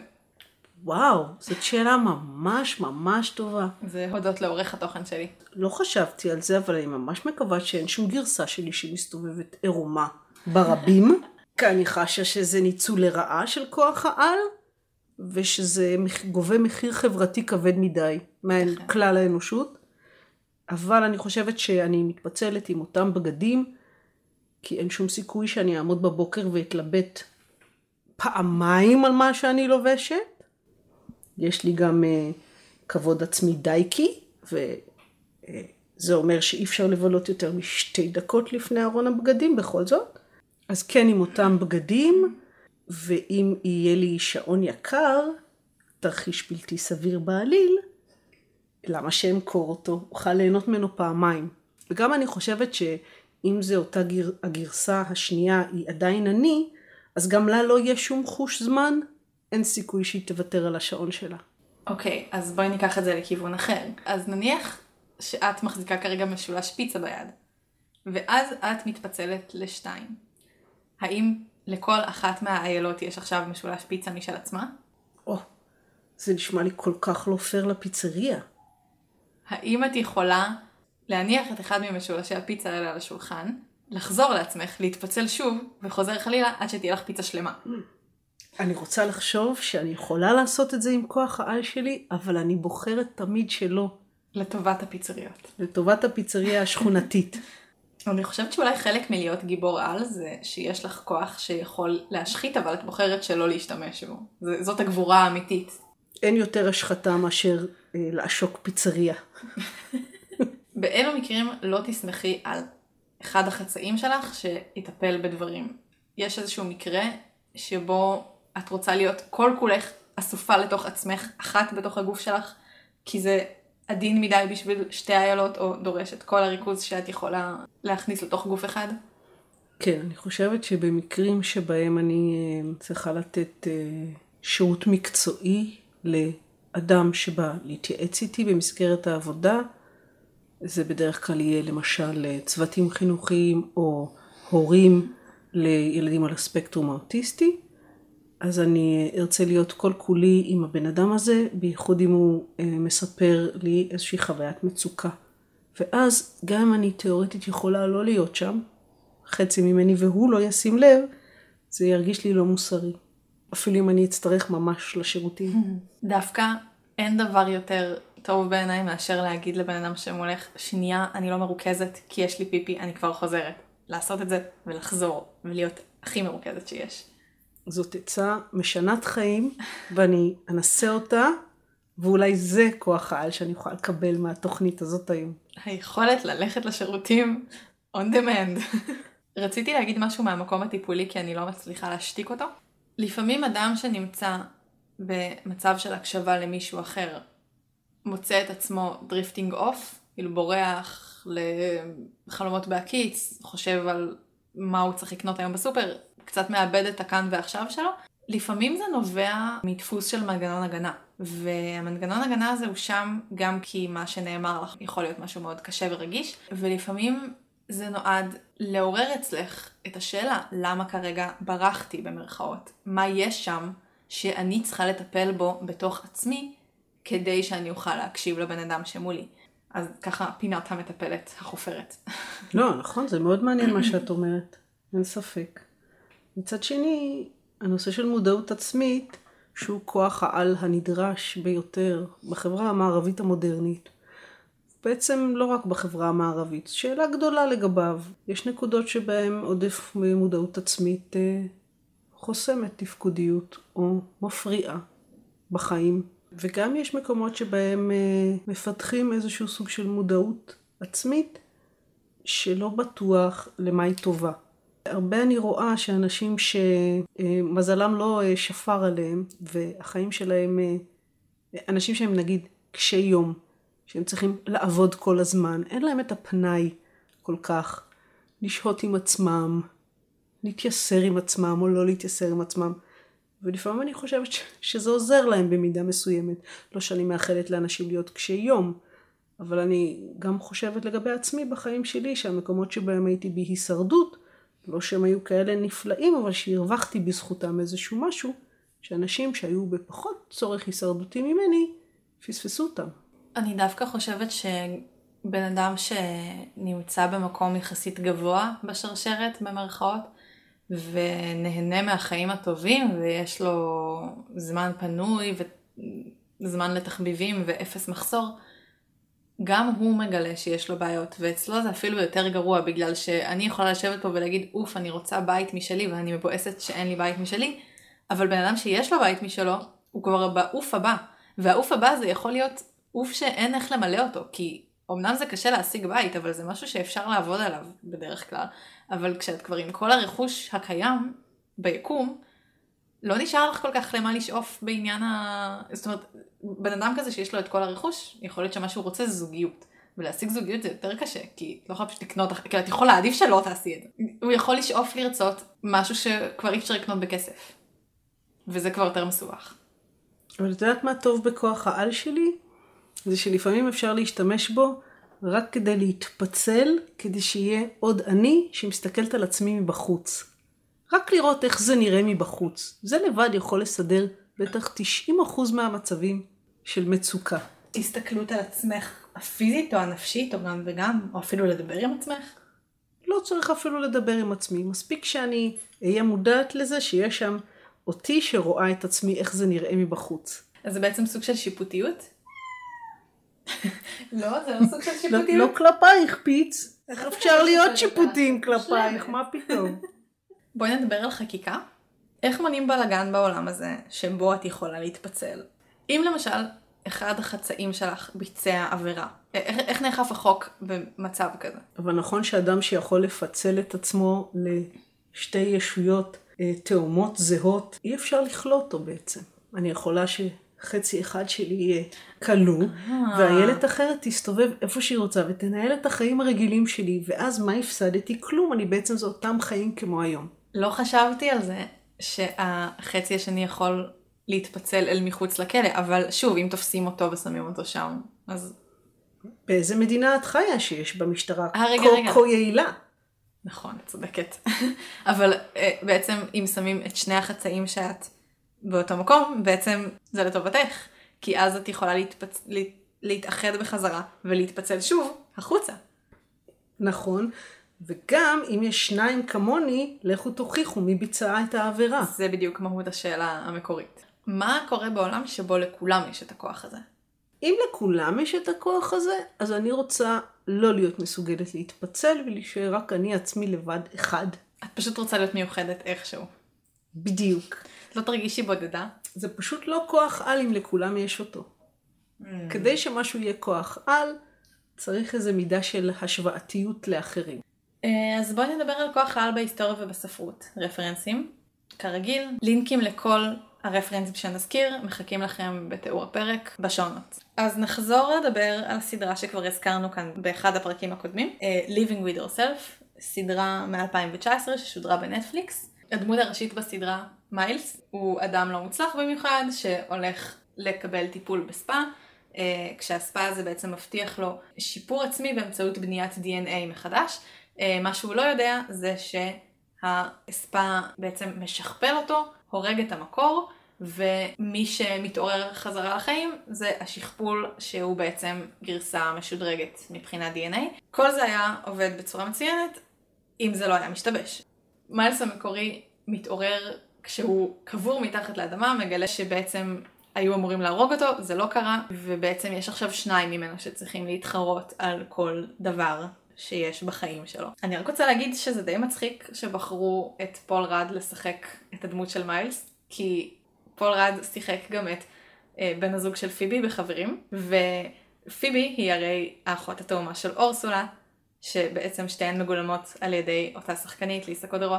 [SPEAKER 2] וואו, זאת שאלה ממש ממש טובה.
[SPEAKER 1] זה הודות לעורך התוכן שלי.
[SPEAKER 2] לא חשבתי על זה, אבל אני ממש מקווה שאין שום גרסה שלי שמסתובבת עירומה ברבים, <laughs> כי אני חשה שזה ניצול לרעה של כוח העל, ושזה גובה מחיר חברתי כבד מדי מכלל האנושות. אבל אני חושבת שאני מתפצלת עם אותם בגדים, כי אין שום סיכוי שאני אעמוד בבוקר ואתלבט פעמיים על מה שאני לובשת. יש לי גם uh, כבוד עצמי דייקי, וזה אומר שאי אפשר לבלות יותר משתי דקות לפני ארון הבגדים בכל זאת. אז כן עם אותם בגדים, ואם יהיה לי שעון יקר, תרחיש בלתי סביר בעליל, למה שאמכור אותו? אוכל ליהנות ממנו פעמיים. וגם אני חושבת שאם זה אותה גר... הגרסה השנייה היא עדיין אני, אז גם לה לא יהיה שום חוש זמן, אין סיכוי שהיא תוותר על השעון שלה.
[SPEAKER 1] אוקיי, אז בואי ניקח את זה לכיוון אחר. אז נניח שאת מחזיקה כרגע משולש פיצה ביד, ואז את מתפצלת לשתיים. האם לכל אחת מהאיילות יש עכשיו משולש פיצה משל עצמה?
[SPEAKER 2] או, זה נשמע לי כל כך לא פייר לפיצריה.
[SPEAKER 1] האם את יכולה להניח את אחד ממשולשי הפיצה האלה על השולחן, לחזור לעצמך, להתפצל שוב, וחוזר חלילה עד שתהיה לך פיצה שלמה?
[SPEAKER 2] אני רוצה לחשוב שאני יכולה לעשות את זה עם כוח העל שלי, אבל אני בוחרת תמיד שלא,
[SPEAKER 1] לטובת הפיצריות.
[SPEAKER 2] לטובת הפיצריה השכונתית. <laughs>
[SPEAKER 1] אני חושבת שאולי חלק מלהיות גיבור על זה שיש לך כוח שיכול להשחית, אבל את בוחרת שלא להשתמש בו. זאת הגבורה האמיתית.
[SPEAKER 2] אין יותר השחתה מאשר אה, לעשוק פיצריה. <laughs>
[SPEAKER 1] באילו מקרים לא תסמכי על אחד החצאים שלך שיטפל בדברים? יש איזשהו מקרה שבו את רוצה להיות כל כולך אסופה לתוך עצמך, אחת בתוך הגוף שלך, כי זה עדין מדי בשביל שתי איילות, או דורש את כל הריכוז שאת יכולה להכניס לתוך גוף אחד?
[SPEAKER 2] כן, אני חושבת שבמקרים שבהם אני אה, צריכה לתת אה, שירות מקצועי לאדם שבא להתייעץ איתי במסגרת העבודה, זה בדרך כלל יהיה למשל אה, צוותים חינוכיים או הורים לילדים על הספקטרום האוטיסטי, אז אני ארצה להיות כל כולי עם הבן אדם הזה, בייחוד אם הוא אה, מספר לי איזושהי חוויית מצוקה. ואז גם אם אני תיאורטית יכולה לא להיות שם, חצי ממני והוא לא ישים לב, זה ירגיש לי לא מוסרי. אפילו אם אני אצטרך ממש לשירותים. <laughs>
[SPEAKER 1] דווקא אין דבר יותר טוב בעיניי מאשר להגיד לבן אדם שמולך, שנייה, אני לא מרוכזת כי יש לי פיפי, אני כבר חוזרת. לעשות את זה ולחזור ולהיות הכי מרוכזת שיש.
[SPEAKER 2] זאת עצה משנת חיים, ואני אנסה אותה, ואולי זה כוח העל שאני יכולה לקבל מהתוכנית הזאת היום.
[SPEAKER 1] היכולת ללכת לשירותים on demand. רציתי להגיד משהו מהמקום הטיפולי כי אני לא מצליחה להשתיק אותו. לפעמים אדם שנמצא במצב של הקשבה למישהו אחר מוצא את עצמו drifting off, כאילו בורח לחלומות בהקיץ, חושב על מה הוא צריך לקנות היום בסופר, קצת מאבד את הכאן ועכשיו שלו. לפעמים זה נובע מדפוס של מנגנון הגנה, והמנגנון הגנה הזה הוא שם גם כי מה שנאמר לך יכול להיות משהו מאוד קשה ורגיש, ולפעמים זה נועד לעורר אצלך את השאלה למה כרגע ברחתי במרכאות, מה יש שם שאני צריכה לטפל בו בתוך עצמי כדי שאני אוכל להקשיב לבן אדם שמולי. אז ככה פינת המטפלת החופרת.
[SPEAKER 2] לא, נכון, זה מאוד מעניין מה שאת אומרת, אין ספק. מצד שני, הנושא של מודעות עצמית, שהוא כוח העל הנדרש ביותר בחברה המערבית המודרנית, בעצם לא רק בחברה המערבית, שאלה גדולה לגביו. יש נקודות שבהן עודף מודעות עצמית אה, חוסמת תפקודיות או מפריעה בחיים. וגם יש מקומות שבהם אה, מפתחים איזשהו סוג של מודעות עצמית שלא בטוח למה היא טובה. הרבה אני רואה שאנשים שמזלם לא אה, שפר עליהם והחיים שלהם, אה, אנשים שהם נגיד קשי יום, שהם צריכים לעבוד כל הזמן, אין להם את הפנאי כל כך לשהות עם עצמם, להתייסר עם עצמם או לא להתייסר עם עצמם. ולפעמים אני חושבת שזה עוזר להם במידה מסוימת. לא שאני מאחלת לאנשים להיות קשי יום, אבל אני גם חושבת לגבי עצמי בחיים שלי, שהמקומות שבהם הייתי בהישרדות, לא שהם היו כאלה נפלאים, אבל שהרווחתי בזכותם איזשהו משהו, שאנשים שהיו בפחות צורך הישרדותי ממני, פספסו אותם.
[SPEAKER 1] אני דווקא חושבת שבן אדם שנמצא במקום יחסית גבוה בשרשרת, במרכאות, ונהנה מהחיים הטובים, ויש לו זמן פנוי וזמן לתחביבים ואפס מחסור, גם הוא מגלה שיש לו בעיות, ואצלו זה אפילו יותר גרוע, בגלל שאני יכולה לשבת פה ולהגיד, אוף, אני רוצה בית משלי, ואני מבואסת שאין לי בית משלי, אבל בן אדם שיש לו בית משלו, הוא כבר באוף הבא, והאוף הבא זה יכול להיות אוף שאין איך למלא אותו, כי אמנם זה קשה להשיג בית, אבל זה משהו שאפשר לעבוד עליו בדרך כלל, אבל כשאת כבר עם כל הרכוש הקיים ביקום, לא נשאר לך כל כך למה לשאוף בעניין ה... זאת אומרת, בן אדם כזה שיש לו את כל הרכוש, יכול להיות שמה שהוא רוצה זה זוגיות. ולהשיג זוגיות זה יותר קשה, כי את לא יכולה פשוט לקנות, כאילו את יכולה, עדיף שלא תעשי את זה. הוא יכול לשאוף לרצות משהו שכבר אי אפשר לקנות בכסף. וזה כבר יותר מסובך.
[SPEAKER 2] אבל את יודעת מה טוב בכוח העל שלי? זה שלפעמים אפשר להשתמש בו רק כדי להתפצל, כדי שיהיה עוד אני שמסתכלת על עצמי מבחוץ. רק לראות איך זה נראה מבחוץ. זה לבד יכול לסדר בטח 90% מהמצבים של מצוקה.
[SPEAKER 1] הסתכלות על עצמך הפיזית או הנפשית או גם וגם, או אפילו לדבר עם עצמך?
[SPEAKER 2] לא צריך אפילו לדבר עם עצמי, מספיק שאני אהיה מודעת לזה שיש שם אותי שרואה את עצמי איך זה נראה מבחוץ.
[SPEAKER 1] אז זה בעצם סוג של שיפוטיות? <laughs> לא, זה לא סוג של
[SPEAKER 2] לא,
[SPEAKER 1] שיפוטיות.
[SPEAKER 2] לא כלפייך פיץ, איך <laughs> אפשר להיות? <laughs> שיפוטים כלפייך. מה פתאום?
[SPEAKER 1] בואי נדבר על חקיקה. איך מונעים בלאגן בעולם הזה שבו את יכולה להתפצל? אם למשל אחד החצאים שלך ביצע עבירה, איך, איך נאכף החוק במצב כזה?
[SPEAKER 2] אבל נכון שאדם שיכול לפצל את עצמו לשתי ישויות אה, תאומות זהות, אי אפשר לכלוא אותו בעצם. אני יכולה שחצי אחד שלי יהיה כלוא, והילד אחרת תסתובב איפה שהיא רוצה ותנהל את החיים הרגילים שלי, ואז מה הפסדתי? כלום, אני בעצם זה אותם חיים כמו היום.
[SPEAKER 1] לא חשבתי על זה שהחצי השני יכול להתפצל אל מחוץ לכלא, אבל שוב, אם תופסים אותו ושמים אותו שם, אז
[SPEAKER 2] באיזה מדינה את חיה שיש בה משטרה
[SPEAKER 1] אה.
[SPEAKER 2] כה יעילה?
[SPEAKER 1] נכון, את צודקת. <laughs> אבל אה, בעצם אם שמים את שני החצאים שאת באותו מקום, בעצם זה לטובתך. כי אז את יכולה להתפצ... לה- להתאחד בחזרה ולהתפצל שוב החוצה.
[SPEAKER 2] נכון, וגם אם יש שניים כמוני, לכו תוכיחו מי ביצעה את העבירה.
[SPEAKER 1] זה בדיוק מהות השאלה המקורית. מה קורה בעולם שבו לכולם יש את הכוח הזה?
[SPEAKER 2] אם לכולם יש את הכוח הזה, אז אני רוצה לא להיות מסוגלת להתפצל ולהישאר רק אני עצמי לבד אחד.
[SPEAKER 1] את פשוט רוצה להיות מיוחדת איכשהו.
[SPEAKER 2] בדיוק.
[SPEAKER 1] לא תרגישי בודדה.
[SPEAKER 2] זה פשוט לא כוח על אם לכולם יש אותו. כדי שמשהו יהיה כוח על, צריך איזו מידה של השוואתיות לאחרים.
[SPEAKER 1] אה, אז בואי נדבר על כוח העל בהיסטוריה ובספרות. רפרנסים, כרגיל, לינקים לכל הרפרנסים שנזכיר, מחכים לכם בתיאור הפרק בשונות. אז נחזור לדבר על הסדרה שכבר הזכרנו כאן באחד הפרקים הקודמים, אה, Living with Yourself, סדרה מ-2019 ששודרה בנטפליקס. הדמות הראשית בסדרה, מיילס, הוא אדם לא מוצלח במיוחד, שהולך לקבל טיפול בספא. אה, כשהספא הזה בעצם מבטיח לו שיפור עצמי באמצעות בניית DNA מחדש. אה, מה שהוא לא יודע זה שהספא בעצם משכפל אותו, הורג את המקור, ומי שמתעורר חזרה לחיים זה השכפול שהוא בעצם גרסה משודרגת מבחינת DNA. כל זה היה עובד בצורה מצוינת אם זה לא היה משתבש. מיילס המקורי מתעורר כשהוא קבור מתחת לאדמה, מגלה שבעצם היו אמורים להרוג אותו, זה לא קרה, ובעצם יש עכשיו שניים ממנו שצריכים להתחרות על כל דבר שיש בחיים שלו. אני רק רוצה להגיד שזה די מצחיק שבחרו את פול רד לשחק את הדמות של מיילס, כי פול רד שיחק גם את אה, בן הזוג של פיבי בחברים, ופיבי היא הרי האחות התאומה של אורסולה, שבעצם שתיהן מגולמות על ידי אותה שחקנית, ליסה קודרו,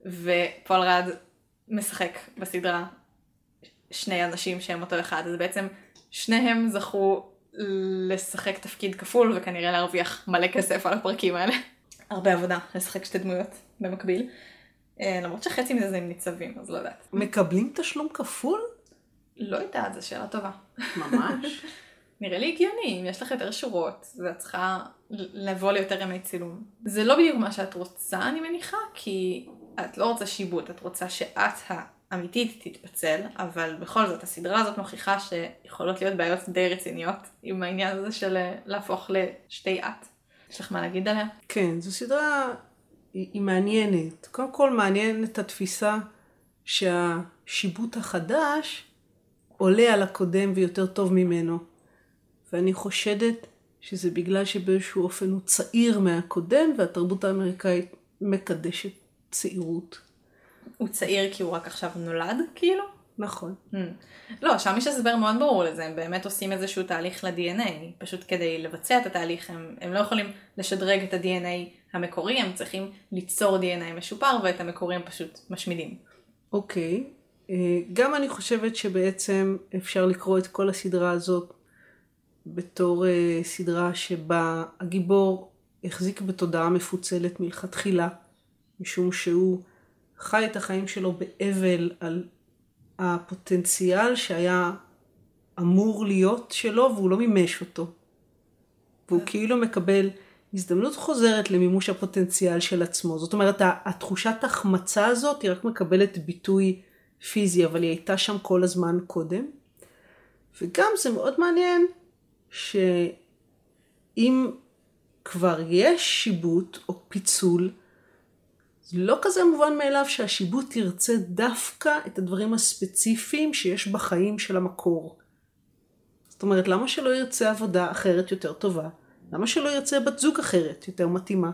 [SPEAKER 1] ופול רד משחק בסדרה שני אנשים שהם אותו אחד, אז בעצם שניהם זכו לשחק תפקיד כפול וכנראה להרוויח מלא כסף על הפרקים האלה. הרבה עבודה לשחק שתי דמויות במקביל. אה, למרות שחצי מזה זה עם ניצבים, אז לא יודעת.
[SPEAKER 2] מקבלים תשלום כפול?
[SPEAKER 1] לא יודעת, זו שאלה טובה.
[SPEAKER 2] ממש. <laughs>
[SPEAKER 1] נראה לי הגיוני, אם יש לך יותר שורות, ואת צריכה לבוא ליותר ימי צילום. זה לא בדיוק מה שאת רוצה, אני מניחה, כי את לא רוצה שיבוט, את רוצה שאת האמיתית תתפצל, אבל בכל זאת הסדרה הזאת מוכיחה שיכולות להיות בעיות די רציניות עם העניין הזה של אה, להפוך לשתי את. יש לך מה להגיד עליה?
[SPEAKER 2] כן, זו סדרה, היא, היא מעניינת. קודם כל מעניינת התפיסה שהשיבוט החדש עולה על הקודם ויותר טוב ממנו. ואני חושדת שזה בגלל שבאיזשהו אופן הוא צעיר מהקודם והתרבות האמריקאית מקדשת צעירות.
[SPEAKER 1] הוא צעיר כי הוא רק עכשיו נולד, כאילו?
[SPEAKER 2] נכון.
[SPEAKER 1] Hmm. לא, שם יש הסבר מאוד ברור לזה, הם באמת עושים איזשהו תהליך ל-DNA, פשוט כדי לבצע את התהליך הם, הם לא יכולים לשדרג את ה-DNA המקורי, הם צריכים ליצור DNA משופר ואת המקורי הם פשוט משמידים.
[SPEAKER 2] אוקיי, אה, גם אני חושבת שבעצם אפשר לקרוא את כל הסדרה הזאת בתור אה, סדרה שבה הגיבור החזיק בתודעה מפוצלת מלכתחילה, משום שהוא חי את החיים שלו באבל על הפוטנציאל שהיה אמור להיות שלו והוא לא מימש אותו. והוא כאילו מקבל הזדמנות חוזרת למימוש הפוטנציאל של עצמו. זאת אומרת, התחושת החמצה הזאת היא רק מקבלת ביטוי פיזי, אבל היא הייתה שם כל הזמן קודם. וגם זה מאוד מעניין שאם כבר יש שיבוט או פיצול, לא כזה מובן מאליו שהשיבוט ירצה דווקא את הדברים הספציפיים שיש בחיים של המקור. זאת אומרת, למה שלא ירצה עבודה אחרת יותר טובה? למה שלא ירצה בת זוג אחרת יותר מתאימה?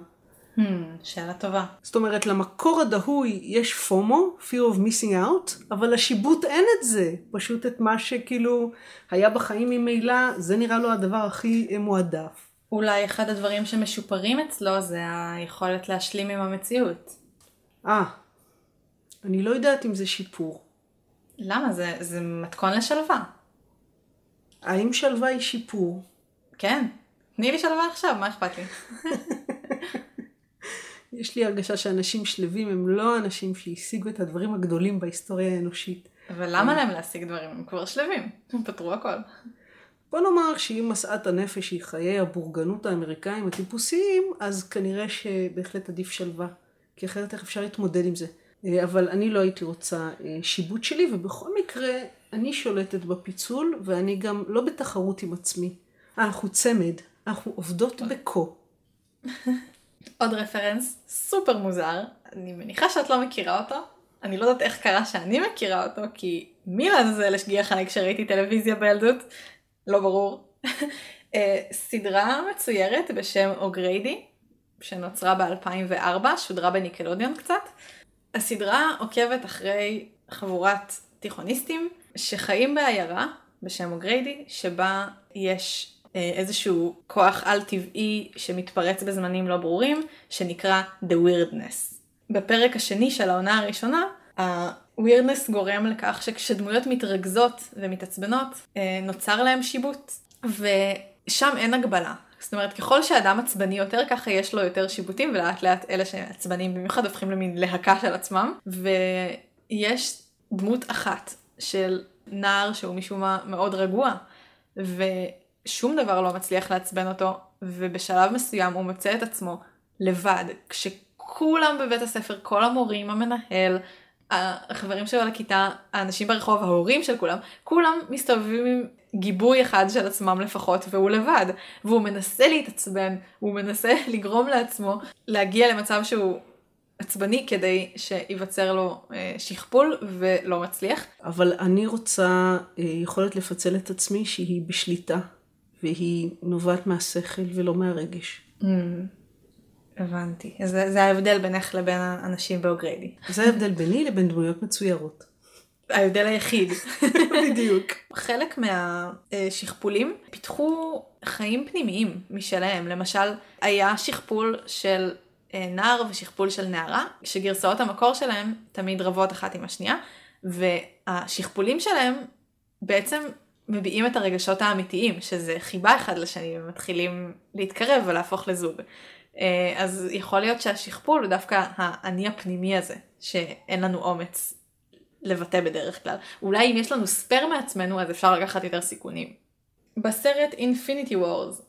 [SPEAKER 1] Hmm, שאלה טובה.
[SPEAKER 2] זאת אומרת, למקור הדהוי יש פומו, fear of missing out, אבל לשיבוט אין את זה. פשוט את מה שכאילו היה בחיים ממילא, זה נראה לו הדבר הכי מועדף.
[SPEAKER 1] אולי אחד הדברים שמשופרים אצלו זה היכולת להשלים עם המציאות.
[SPEAKER 2] אה, אני לא יודעת אם זה שיפור.
[SPEAKER 1] למה? זה, זה מתכון לשלווה.
[SPEAKER 2] האם שלווה היא שיפור?
[SPEAKER 1] כן. תני לי שלווה עכשיו, מה אכפת לי? <laughs>
[SPEAKER 2] יש לי הרגשה שאנשים שלווים הם לא אנשים שהשיגו את הדברים הגדולים בהיסטוריה האנושית.
[SPEAKER 1] אבל למה להם להשיג דברים? הם כבר שלווים. הם פתרו הכל.
[SPEAKER 2] בוא נאמר שאם משאת הנפש היא חיי הבורגנות האמריקאים הטיפוסיים, אז כנראה שבהחלט עדיף שלווה. כי אחרת איך אפשר להתמודד עם זה. אה, אבל אני לא הייתי רוצה אה, שיבוט שלי, ובכל מקרה, אני שולטת בפיצול, ואני גם לא בתחרות עם עצמי. אנחנו צמד, אנחנו עובדות בקו. <laughs>
[SPEAKER 1] עוד רפרנס סופר מוזר, אני מניחה שאת לא מכירה אותו. אני לא יודעת איך קרה שאני מכירה אותו, כי מי לעזאזל השגיח עליי כשראיתי טלוויזיה בילדות? לא ברור. <laughs> אה, סדרה מצוירת בשם אוגריידי, שנוצרה ב-2004, שודרה בניקלודיון קצת. הסדרה עוקבת אחרי חבורת תיכוניסטים שחיים בעיירה בשם אוגריידי, שבה יש אה, איזשהו כוח על-טבעי שמתפרץ בזמנים לא ברורים, שנקרא The Weirdness. בפרק השני של העונה הראשונה, ה-Weirdness גורם לכך שכשדמויות מתרכזות ומתעצבנות, אה, נוצר להם שיבוט. ושם אין הגבלה. זאת אומרת, ככל שאדם עצבני יותר, ככה יש לו יותר שיבוטים, ולאט לאט אלה שעצבנים במיוחד הופכים למין להקה של עצמם. ויש דמות אחת של נער שהוא משום מה מאוד רגוע, ושום דבר לא מצליח לעצבן אותו, ובשלב מסוים הוא מוצא את עצמו לבד, כשכולם בבית הספר, כל המורים, המנהל, החברים שלו לכיתה, האנשים ברחוב, ההורים של כולם, כולם מסתובבים עם גיבוי אחד של עצמם לפחות, והוא לבד. והוא מנסה להתעצבן, הוא מנסה <laughs> לגרום לעצמו להגיע למצב שהוא עצבני כדי שייווצר לו אה, שכפול ולא מצליח.
[SPEAKER 2] אבל אני רוצה אה, יכולת לפצל את עצמי שהיא בשליטה, והיא נובעת מהשכל ולא מהרגש.
[SPEAKER 1] Mm, הבנתי. אז זה, זה ההבדל בינך לבין האנשים באוגריידי.
[SPEAKER 2] זה ההבדל ביני לבין דמויות מצוירות.
[SPEAKER 1] ההבדל היחיד. <laughs>
[SPEAKER 2] בדיוק.
[SPEAKER 1] חלק מהשכפולים פיתחו חיים פנימיים משלהם. למשל, היה שכפול של אה, נער ושכפול של נערה, שגרסאות המקור שלהם תמיד רבות אחת עם השנייה, והשכפולים שלהם בעצם מביעים את הרגשות האמיתיים, שזה חיבה אחד לשני ומתחילים להתקרב ולהפוך לזוג. אה, אז יכול להיות שהשכפול הוא דווקא האני הפנימי הזה, שאין לנו אומץ לבטא בדרך כלל. אולי אם יש לנו spare מעצמנו אז אפשר לקחת יותר סיכונים. בסרט Infinity Wars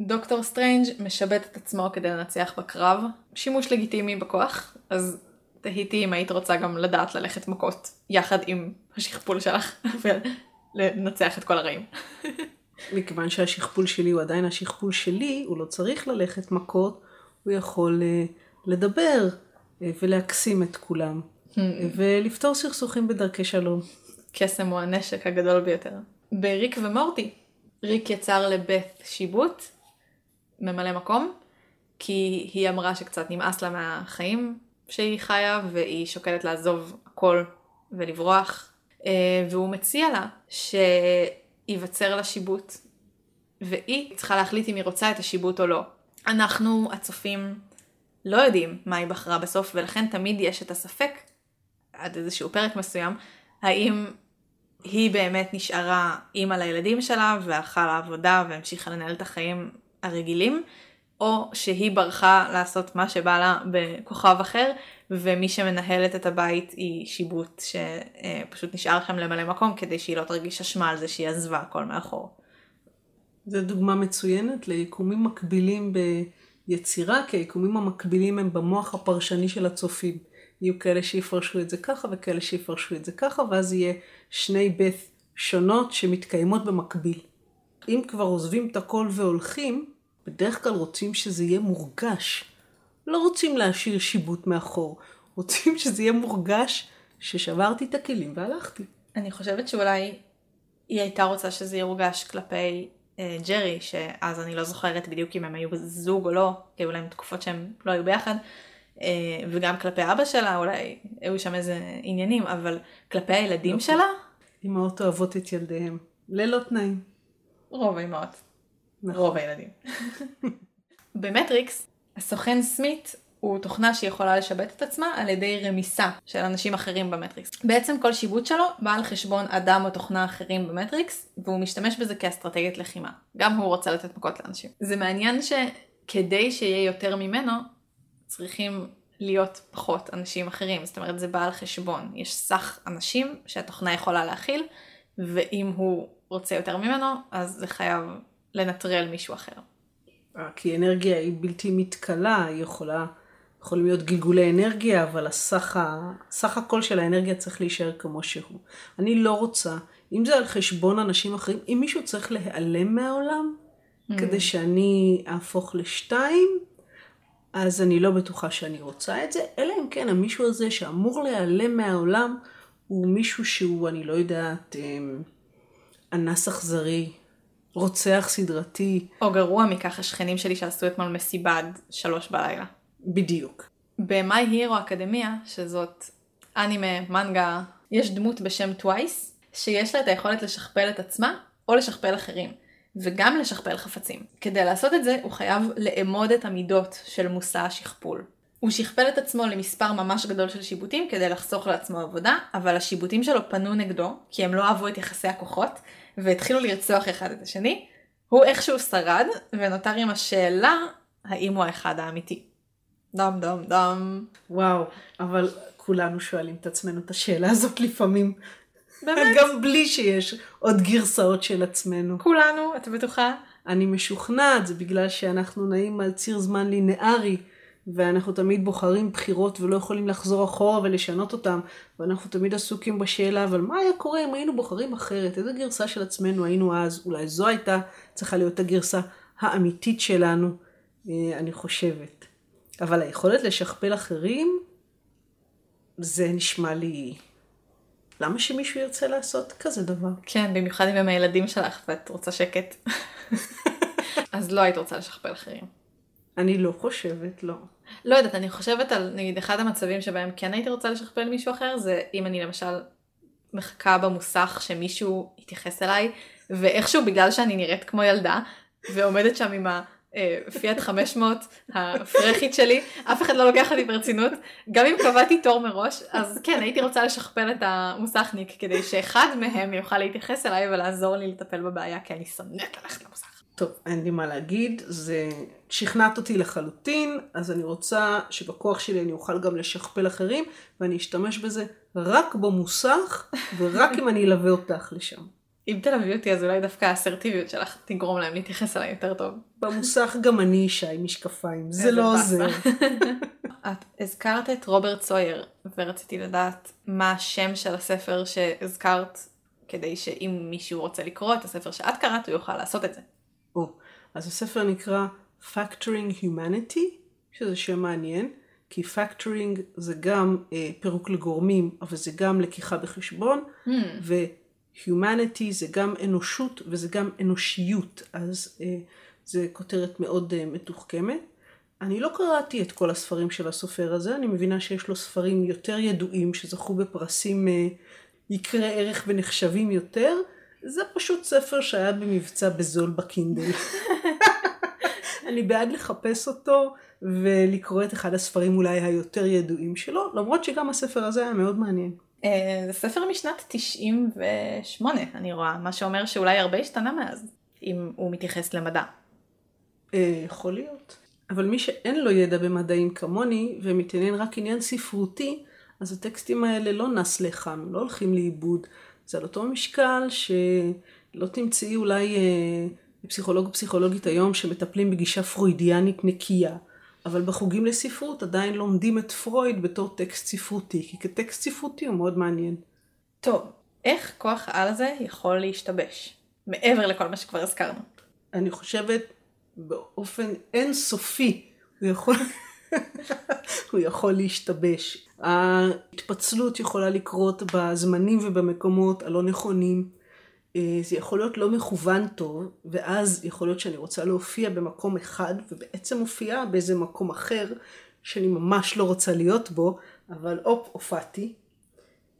[SPEAKER 1] דוקטור סטרנג' משבט את עצמו כדי לנצח בקרב, שימוש לגיטימי בכוח, אז תהיתי אם היית רוצה גם לדעת ללכת מכות יחד עם השכפול שלך <laughs> ולנצח את כל הרעים.
[SPEAKER 2] מכיוון שהשכפול שלי הוא עדיין השכפול שלי, הוא לא צריך ללכת מכות, הוא יכול uh, לדבר uh, ולהקסים את כולם, uh, ולפתור סכסוכים בדרכי שלום.
[SPEAKER 1] קסם הוא הנשק הגדול ביותר. בריק ומורטי, ריק יצר לבית שיבוט, ממלא מקום, כי היא אמרה שקצת נמאס לה מהחיים שהיא חיה, והיא שוקלת לעזוב הכל ולברוח, והוא מציע לה שייווצר לה שיבוט, והיא צריכה להחליט אם היא רוצה את השיבוט או לא. אנחנו, הצופים, לא יודעים מה היא בחרה בסוף, ולכן תמיד יש את הספק, עד איזשהו פרק מסוים, האם היא באמת נשארה אימא לילדים שלה, והלכה לעבודה והמשיכה לנהל את החיים הרגילים, או שהיא ברחה לעשות מה שבא לה בכוכב אחר, ומי שמנהלת את הבית היא שיבוט שפשוט נשאר לכם למלא מקום כדי שהיא לא תרגיש אשמה על זה שהיא עזבה הכל מאחור.
[SPEAKER 2] זו דוגמה מצוינת ליקומים מקבילים ביצירה, כי היקומים המקבילים הם במוח הפרשני של הצופים. יהיו כאלה שיפרשו את זה ככה וכאלה שיפרשו את זה ככה, ואז יהיה שני בית שונות שמתקיימות במקביל. אם כבר עוזבים את הכל והולכים, בדרך כלל רוצים שזה יהיה מורגש. לא רוצים להשאיר שיבוט מאחור, רוצים שזה יהיה מורגש ששברתי את הכלים והלכתי.
[SPEAKER 1] אני חושבת שאולי היא הייתה רוצה שזה יורגש כלפי ג'רי, שאז אני לא זוכרת בדיוק אם הם היו זוג או לא, כי היו להם תקופות שהם לא היו ביחד, אה, וגם כלפי אבא שלה, אולי היו שם איזה עניינים, אבל כלפי הילדים לא שלה...
[SPEAKER 2] אמהות אוהבות את ילדיהם, ללא תנאים.
[SPEAKER 1] רוב האמהות. נכון. רוב הילדים. <laughs> במטריקס, הסוכן סמית הוא תוכנה שיכולה לשבט את עצמה על ידי רמיסה של אנשים אחרים במטריקס. בעצם כל שיבוט שלו בא על חשבון אדם או תוכנה אחרים במטריקס, והוא משתמש בזה כאסטרטגיית לחימה. גם הוא רוצה לתת מכות לאנשים. זה מעניין שכדי שיהיה יותר ממנו, צריכים להיות פחות אנשים אחרים. זאת אומרת, זה בא על חשבון. יש סך אנשים שהתוכנה יכולה להכיל, ואם הוא רוצה יותר ממנו, אז זה חייב לנטרל מישהו אחר.
[SPEAKER 2] כי אנרגיה היא בלתי מתכלה, היא יכולה, יכולים להיות גלגולי אנרגיה, אבל הסך, ה, סך הכל של האנרגיה צריך להישאר כמו שהוא. אני לא רוצה, אם זה על חשבון אנשים אחרים, אם מישהו צריך להיעלם מהעולם, mm. כדי שאני אהפוך לשתיים, אז אני לא בטוחה שאני רוצה את זה, אלא אם כן המישהו הזה שאמור להיעלם מהעולם, הוא מישהו שהוא, אני לא יודעת, אמ, אנס אכזרי, רוצח סדרתי.
[SPEAKER 1] או גרוע מכך השכנים שלי שעשו אתמול מסיבה עד שלוש בלילה.
[SPEAKER 2] בדיוק.
[SPEAKER 1] ב-My Hero Academia, שזאת אנימה, מנגה, יש דמות בשם טווייס, שיש לה את היכולת לשכפל את עצמה או לשכפל אחרים, וגם לשכפל חפצים. כדי לעשות את זה, הוא חייב לאמוד את המידות של מושא השכפול. הוא שכפל את עצמו למספר ממש גדול של שיבוטים כדי לחסוך לעצמו עבודה, אבל השיבוטים שלו פנו נגדו, כי הם לא אהבו את יחסי הכוחות, והתחילו לרצוח אחד את השני. הוא איכשהו שרד, ונותר עם השאלה, האם הוא האחד האמיתי. דם דם דם.
[SPEAKER 2] וואו, אבל כולנו שואלים את עצמנו את השאלה הזאת לפעמים.
[SPEAKER 1] באמת?
[SPEAKER 2] גם בלי שיש עוד גרסאות של עצמנו.
[SPEAKER 1] כולנו, את בטוחה?
[SPEAKER 2] אני משוכנעת, זה בגלל שאנחנו נעים על ציר זמן לינארי, ואנחנו תמיד בוחרים בחירות ולא יכולים לחזור אחורה ולשנות אותם, ואנחנו תמיד עסוקים בשאלה, אבל מה היה קורה אם היינו בוחרים אחרת? איזה גרסה של עצמנו היינו אז? אולי זו הייתה צריכה להיות הגרסה האמיתית שלנו, אה, אני חושבת. אבל היכולת לשכפל אחרים, זה נשמע לי... למה שמישהו ירצה לעשות כזה דבר?
[SPEAKER 1] כן, במיוחד אם הם הילדים שלך ואת רוצה שקט. <laughs> אז לא היית רוצה לשכפל אחרים.
[SPEAKER 2] אני לא חושבת, לא.
[SPEAKER 1] לא יודעת, אני חושבת על נגיד אחד המצבים שבהם כן הייתי רוצה לשכפל מישהו אחר, זה אם אני למשל מחכה במוסך שמישהו יתייחס אליי, ואיכשהו בגלל שאני נראית כמו ילדה, ועומדת שם עם הפיאט 500 הפרחית שלי, אף אחד לא לוקח אותי ברצינות, גם אם קבעתי תור מראש, אז כן, הייתי רוצה לשכפל את המוסכניק, כדי שאחד מהם יוכל להתייחס אליי ולעזור לי לטפל בבעיה, כי אני שונאת ללכת למוסך.
[SPEAKER 2] טוב, אין לי מה להגיד, זה שכנעת אותי לחלוטין, אז אני רוצה שבכוח שלי אני אוכל גם לשכפל אחרים, ואני אשתמש בזה רק במוסך, ורק אם אני אלווה אותך לשם.
[SPEAKER 1] אם תלווי אותי אז אולי דווקא האסרטיביות שלך תגרום להם להתייחס אליי יותר טוב.
[SPEAKER 2] במוסך גם אני אישה עם משקפיים, זה לא עוזר. <laughs>
[SPEAKER 1] את הזכרת את רוברט סויר, ורציתי לדעת מה השם של הספר שהזכרת, כדי שאם מישהו רוצה לקרוא את הספר שאת קראת, הוא יוכל לעשות את זה.
[SPEAKER 2] או, אז הספר נקרא Factoring Humanity, שזה שם מעניין, כי Factoring זה גם אה, פירוק לגורמים, אבל זה גם לקיחה בחשבון,
[SPEAKER 1] Hmm.
[SPEAKER 2] ו-Humanity זה גם אנושות וזה גם אנושיות, אז אה, זה כותרת מאוד אה, מתוחכמת. אני לא קראתי את כל הספרים של הסופר הזה, אני מבינה שיש לו ספרים יותר ידועים שזכו בפרסים אה, יקרי ערך ונחשבים יותר. זה פשוט ספר שהיה במבצע בזול בקינדל. <laughs> אני בעד לחפש אותו ולקרוא את אחד הספרים אולי היותר ידועים שלו, למרות שגם הספר הזה היה מאוד מעניין.
[SPEAKER 1] אה, זה ספר משנת 98, אני רואה, מה שאומר שאולי הרבה השתנה מאז, אם הוא מתייחס למדע.
[SPEAKER 2] אה, יכול להיות. אבל מי שאין לו ידע במדעים כמוני ומתעניין רק עניין ספרותי, אז הטקסטים האלה לא נס לחם, לא הולכים לאיבוד. זה על אותו משקל שלא תמצאי אולי אה, פסיכולוג או פסיכולוגית היום שמטפלים בגישה פרוידיאנית נקייה. אבל בחוגים לספרות עדיין לומדים את פרויד בתור טקסט ספרותי, כי כטקסט ספרותי הוא מאוד מעניין.
[SPEAKER 1] טוב, איך כוח העל הזה יכול להשתבש? מעבר לכל מה שכבר הזכרנו.
[SPEAKER 2] אני חושבת באופן אינסופי הוא יכול, <laughs> הוא יכול להשתבש. ההתפצלות יכולה לקרות בזמנים ובמקומות הלא נכונים. אה, זה יכול להיות לא מכוון טוב, ואז יכול להיות שאני רוצה להופיע במקום אחד, ובעצם מופיעה באיזה מקום אחר, שאני ממש לא רוצה להיות בו, אבל הופ, הופעתי.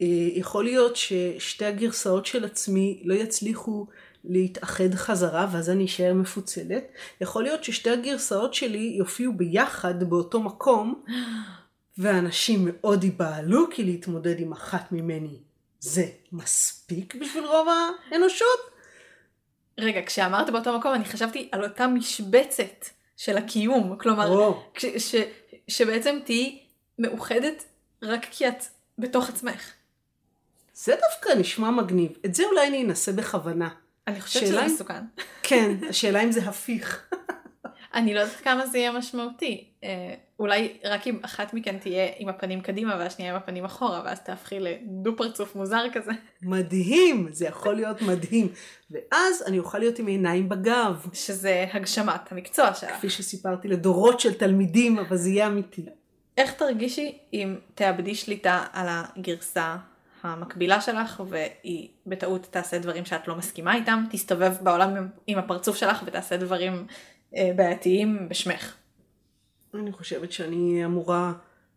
[SPEAKER 2] אה, יכול להיות ששתי הגרסאות של עצמי לא יצליחו להתאחד חזרה, ואז אני אשאר מפוצלת. יכול להיות ששתי הגרסאות שלי יופיעו ביחד באותו מקום, <gasps> ואנשים מאוד ייבהלו כי להתמודד עם אחת ממני זה מספיק בשביל רוב האנושות.
[SPEAKER 1] רגע, כשאמרת באותו מקום אני חשבתי על אותה משבצת של הקיום, כלומר. כש, ש, שבעצם תהיי מאוחדת רק כי את בתוך עצמך.
[SPEAKER 2] זה דווקא נשמע מגניב. את זה אולי אני אנסה בכוונה.
[SPEAKER 1] אני חושבת
[SPEAKER 2] שאלה
[SPEAKER 1] שזה מסוכן.
[SPEAKER 2] כן, <laughs> השאלה אם זה הפיך.
[SPEAKER 1] אני לא יודעת כמה זה יהיה משמעותי. אה, אולי רק אם אחת מכן תהיה עם הפנים קדימה והשנייה עם הפנים אחורה, ואז תהפכי לדו פרצוף מוזר כזה.
[SPEAKER 2] מדהים, זה יכול להיות מדהים. ואז אני אוכל להיות עם עיניים בגב.
[SPEAKER 1] שזה הגשמת המקצוע שלך.
[SPEAKER 2] כפי שסיפרתי לדורות של תלמידים, אבל זה יהיה אמיתי.
[SPEAKER 1] איך תרגישי אם תאבדי שליטה על הגרסה המקבילה שלך והיא בטעות תעשה דברים שאת לא מסכימה איתם, תסתובב בעולם עם- הפרצוף שלך ותעשה דברים בעייתיים בשמך.
[SPEAKER 2] אני חושבת שאני אמורה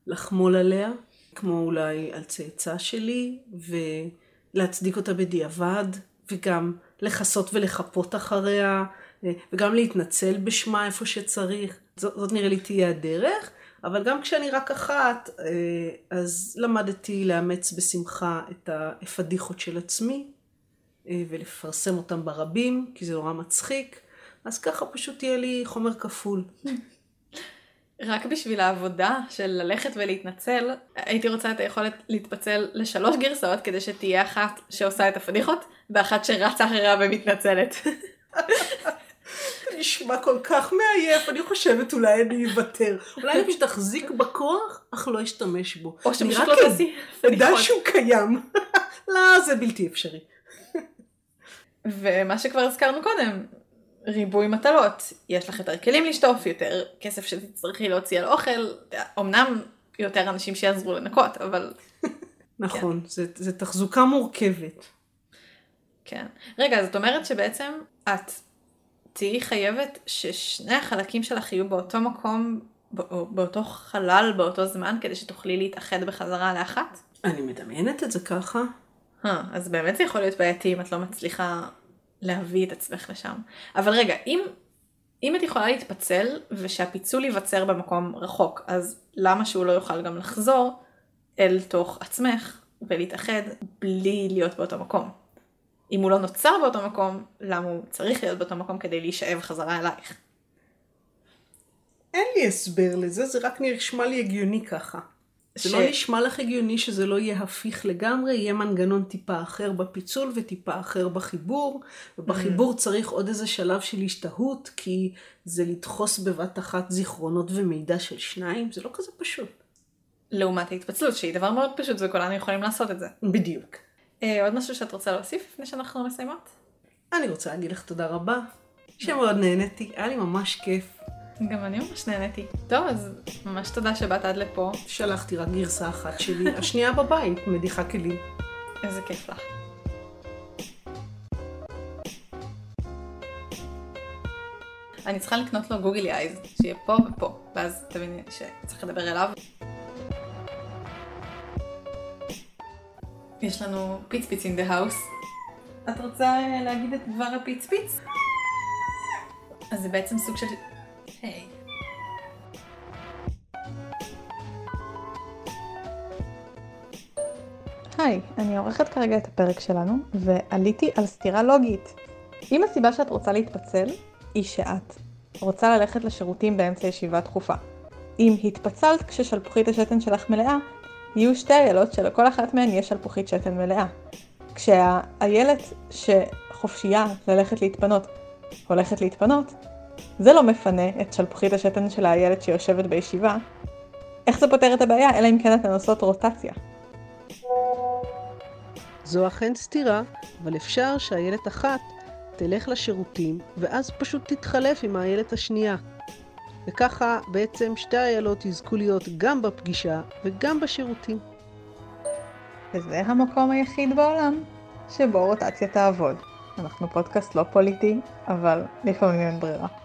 [SPEAKER 2] לחמול עליה, כמו אולי על צאצא שלי, ולהצדיק אותה בדיעבד, וגם לכסות ולחפות אחריה, אה, וגם להתנצל בשמה איפה שצריך. זאת, זאת נראה לי תהיה הדרך, אבל גם כשאני רק אחת, אה, אז למדתי לאמץ בשמחה את הפדיחות של עצמי, אה, ולפרסם אותם ברבים, כי זה נורא מצחיק. אז ככה פשוט יהיה לי חומר כפול.
[SPEAKER 1] רק בשביל העבודה של ללכת ולהתנצל, הייתי רוצה את היכולת להתפצל לשלוש גרסאות כדי שתהיה אחת שעושה את הפדיחות, ואחת שרצה אחריה ומתנצלת.
[SPEAKER 2] נשמע כל כך מעייף, אני חושבת אולי אני אוותר. אולי אני פשוט אחזיק בכוח, אך לא אשתמש בו.
[SPEAKER 1] או שפשוט לא
[SPEAKER 2] רק
[SPEAKER 1] תעשי פדיחות.
[SPEAKER 2] שהוא קיים. <laughs> לא, זה בלתי אפשרי.
[SPEAKER 1] ומה שכבר הזכרנו קודם, ריבוי מטלות. יש לך יותר כלים לשטוף, יותר כסף שתצטרכי להוציא על אוכל. אמנם יותר אנשים שיעזרו לנקות, אבל <laughs>
[SPEAKER 2] נכון, זה, זה תחזוקה מורכבת.
[SPEAKER 1] כן. רגע, זאת אומרת שבעצם את תהיי חייבת ששני החלקים שלך יהיו באותו מקום, בא- באותו חלל, באותו זמן, כדי שתוכלי להתאחד בחזרה לאחת?
[SPEAKER 2] אני מדמיינת את זה ככה.
[SPEAKER 1] אה, אז באמת זה יכול להיות בעייתי אם את לא מצליחה להביא את עצמך לשם. אבל רגע, אם, אם את יכולה להתפצל ושהפיצול ייווצר במקום רחוק, אז למה שהוא לא יוכל גם לחזור אל תוך עצמך ולהתאחד בלי להיות באותו מקום? אם הוא לא נוצר באותו מקום, למה הוא צריך להיות באותו מקום כדי להישאב חזרה אלייך?
[SPEAKER 2] אין לי הסבר לזה, זה רק נשמע לי הגיוני ככה. זה
[SPEAKER 1] ש-
[SPEAKER 2] לא נשמע לך הגיוני שזה לא יהיה הפיך לגמרי, יהיה מנגנון טיפה אחר בפיצול וטיפה אחר בחיבור, ובחיבור צריך עוד איזה שלב של השתהות, כי זה לדחוס בבת אחת זיכרונות ומידע של שניים, זה לא כזה פשוט.
[SPEAKER 1] לעומת ההתפצלות, שהיא דבר מאוד פשוט וכולנו יכולים לעשות את זה.
[SPEAKER 2] בדיוק.
[SPEAKER 1] אה, עוד משהו שאת רוצה להוסיף לפני שאנחנו מסיימות?
[SPEAKER 2] אני רוצה להגיד לך תודה רבה, שמאוד נהניתי, היה לי ממש כיף.
[SPEAKER 1] גם אני ממש נהניתי. טוב, אז ממש תודה שבאת עד לפה.
[SPEAKER 2] שלחתי רק גרסה אחת שלי, השנייה בבית, מדיחה כלים.
[SPEAKER 1] איזה כיף לך. אני צריכה לקנות לו גוגלי אייז, שיהיה פה ופה, ואז תביני שצריך לדבר אליו. יש לנו פיץ פיץ in the house. את רוצה אה, להגיד את דבר הפיץ פיץ? אז זה בעצם סוג של... היי. היי, אני עורכת כרגע את הפרק שלנו, ועליתי על סתירה לוגית. אם הסיבה שאת רוצה להתפצל, היא שאת רוצה ללכת לשירותים באמצע ישיבה דחופה. אם התפצלת כששלפוחית השתן שלך מלאה, יהיו שתי איילות שלכל אחת מהן יש שלפוחית שתן מלאה. כשהאיילת שחופשייה ללכת להתפנות, הולכת להתפנות, זה לא מפנה את שלפוחית השתן של האיילת שיושבת בישיבה. איך זה פותר את הבעיה? אלא אם כן אתן עושות רוטציה.
[SPEAKER 2] זו אכן סתירה, אבל אפשר שהילד אחת תלך לשירותים, ואז פשוט תתחלף עם הילד השנייה. וככה בעצם שתי האיילות יזכו להיות גם בפגישה וגם בשירותים.
[SPEAKER 1] וזה המקום היחיד בעולם שבו רוטציה תעבוד. אנחנו פודקאסט לא פוליטי, אבל לפעמים אין ברירה.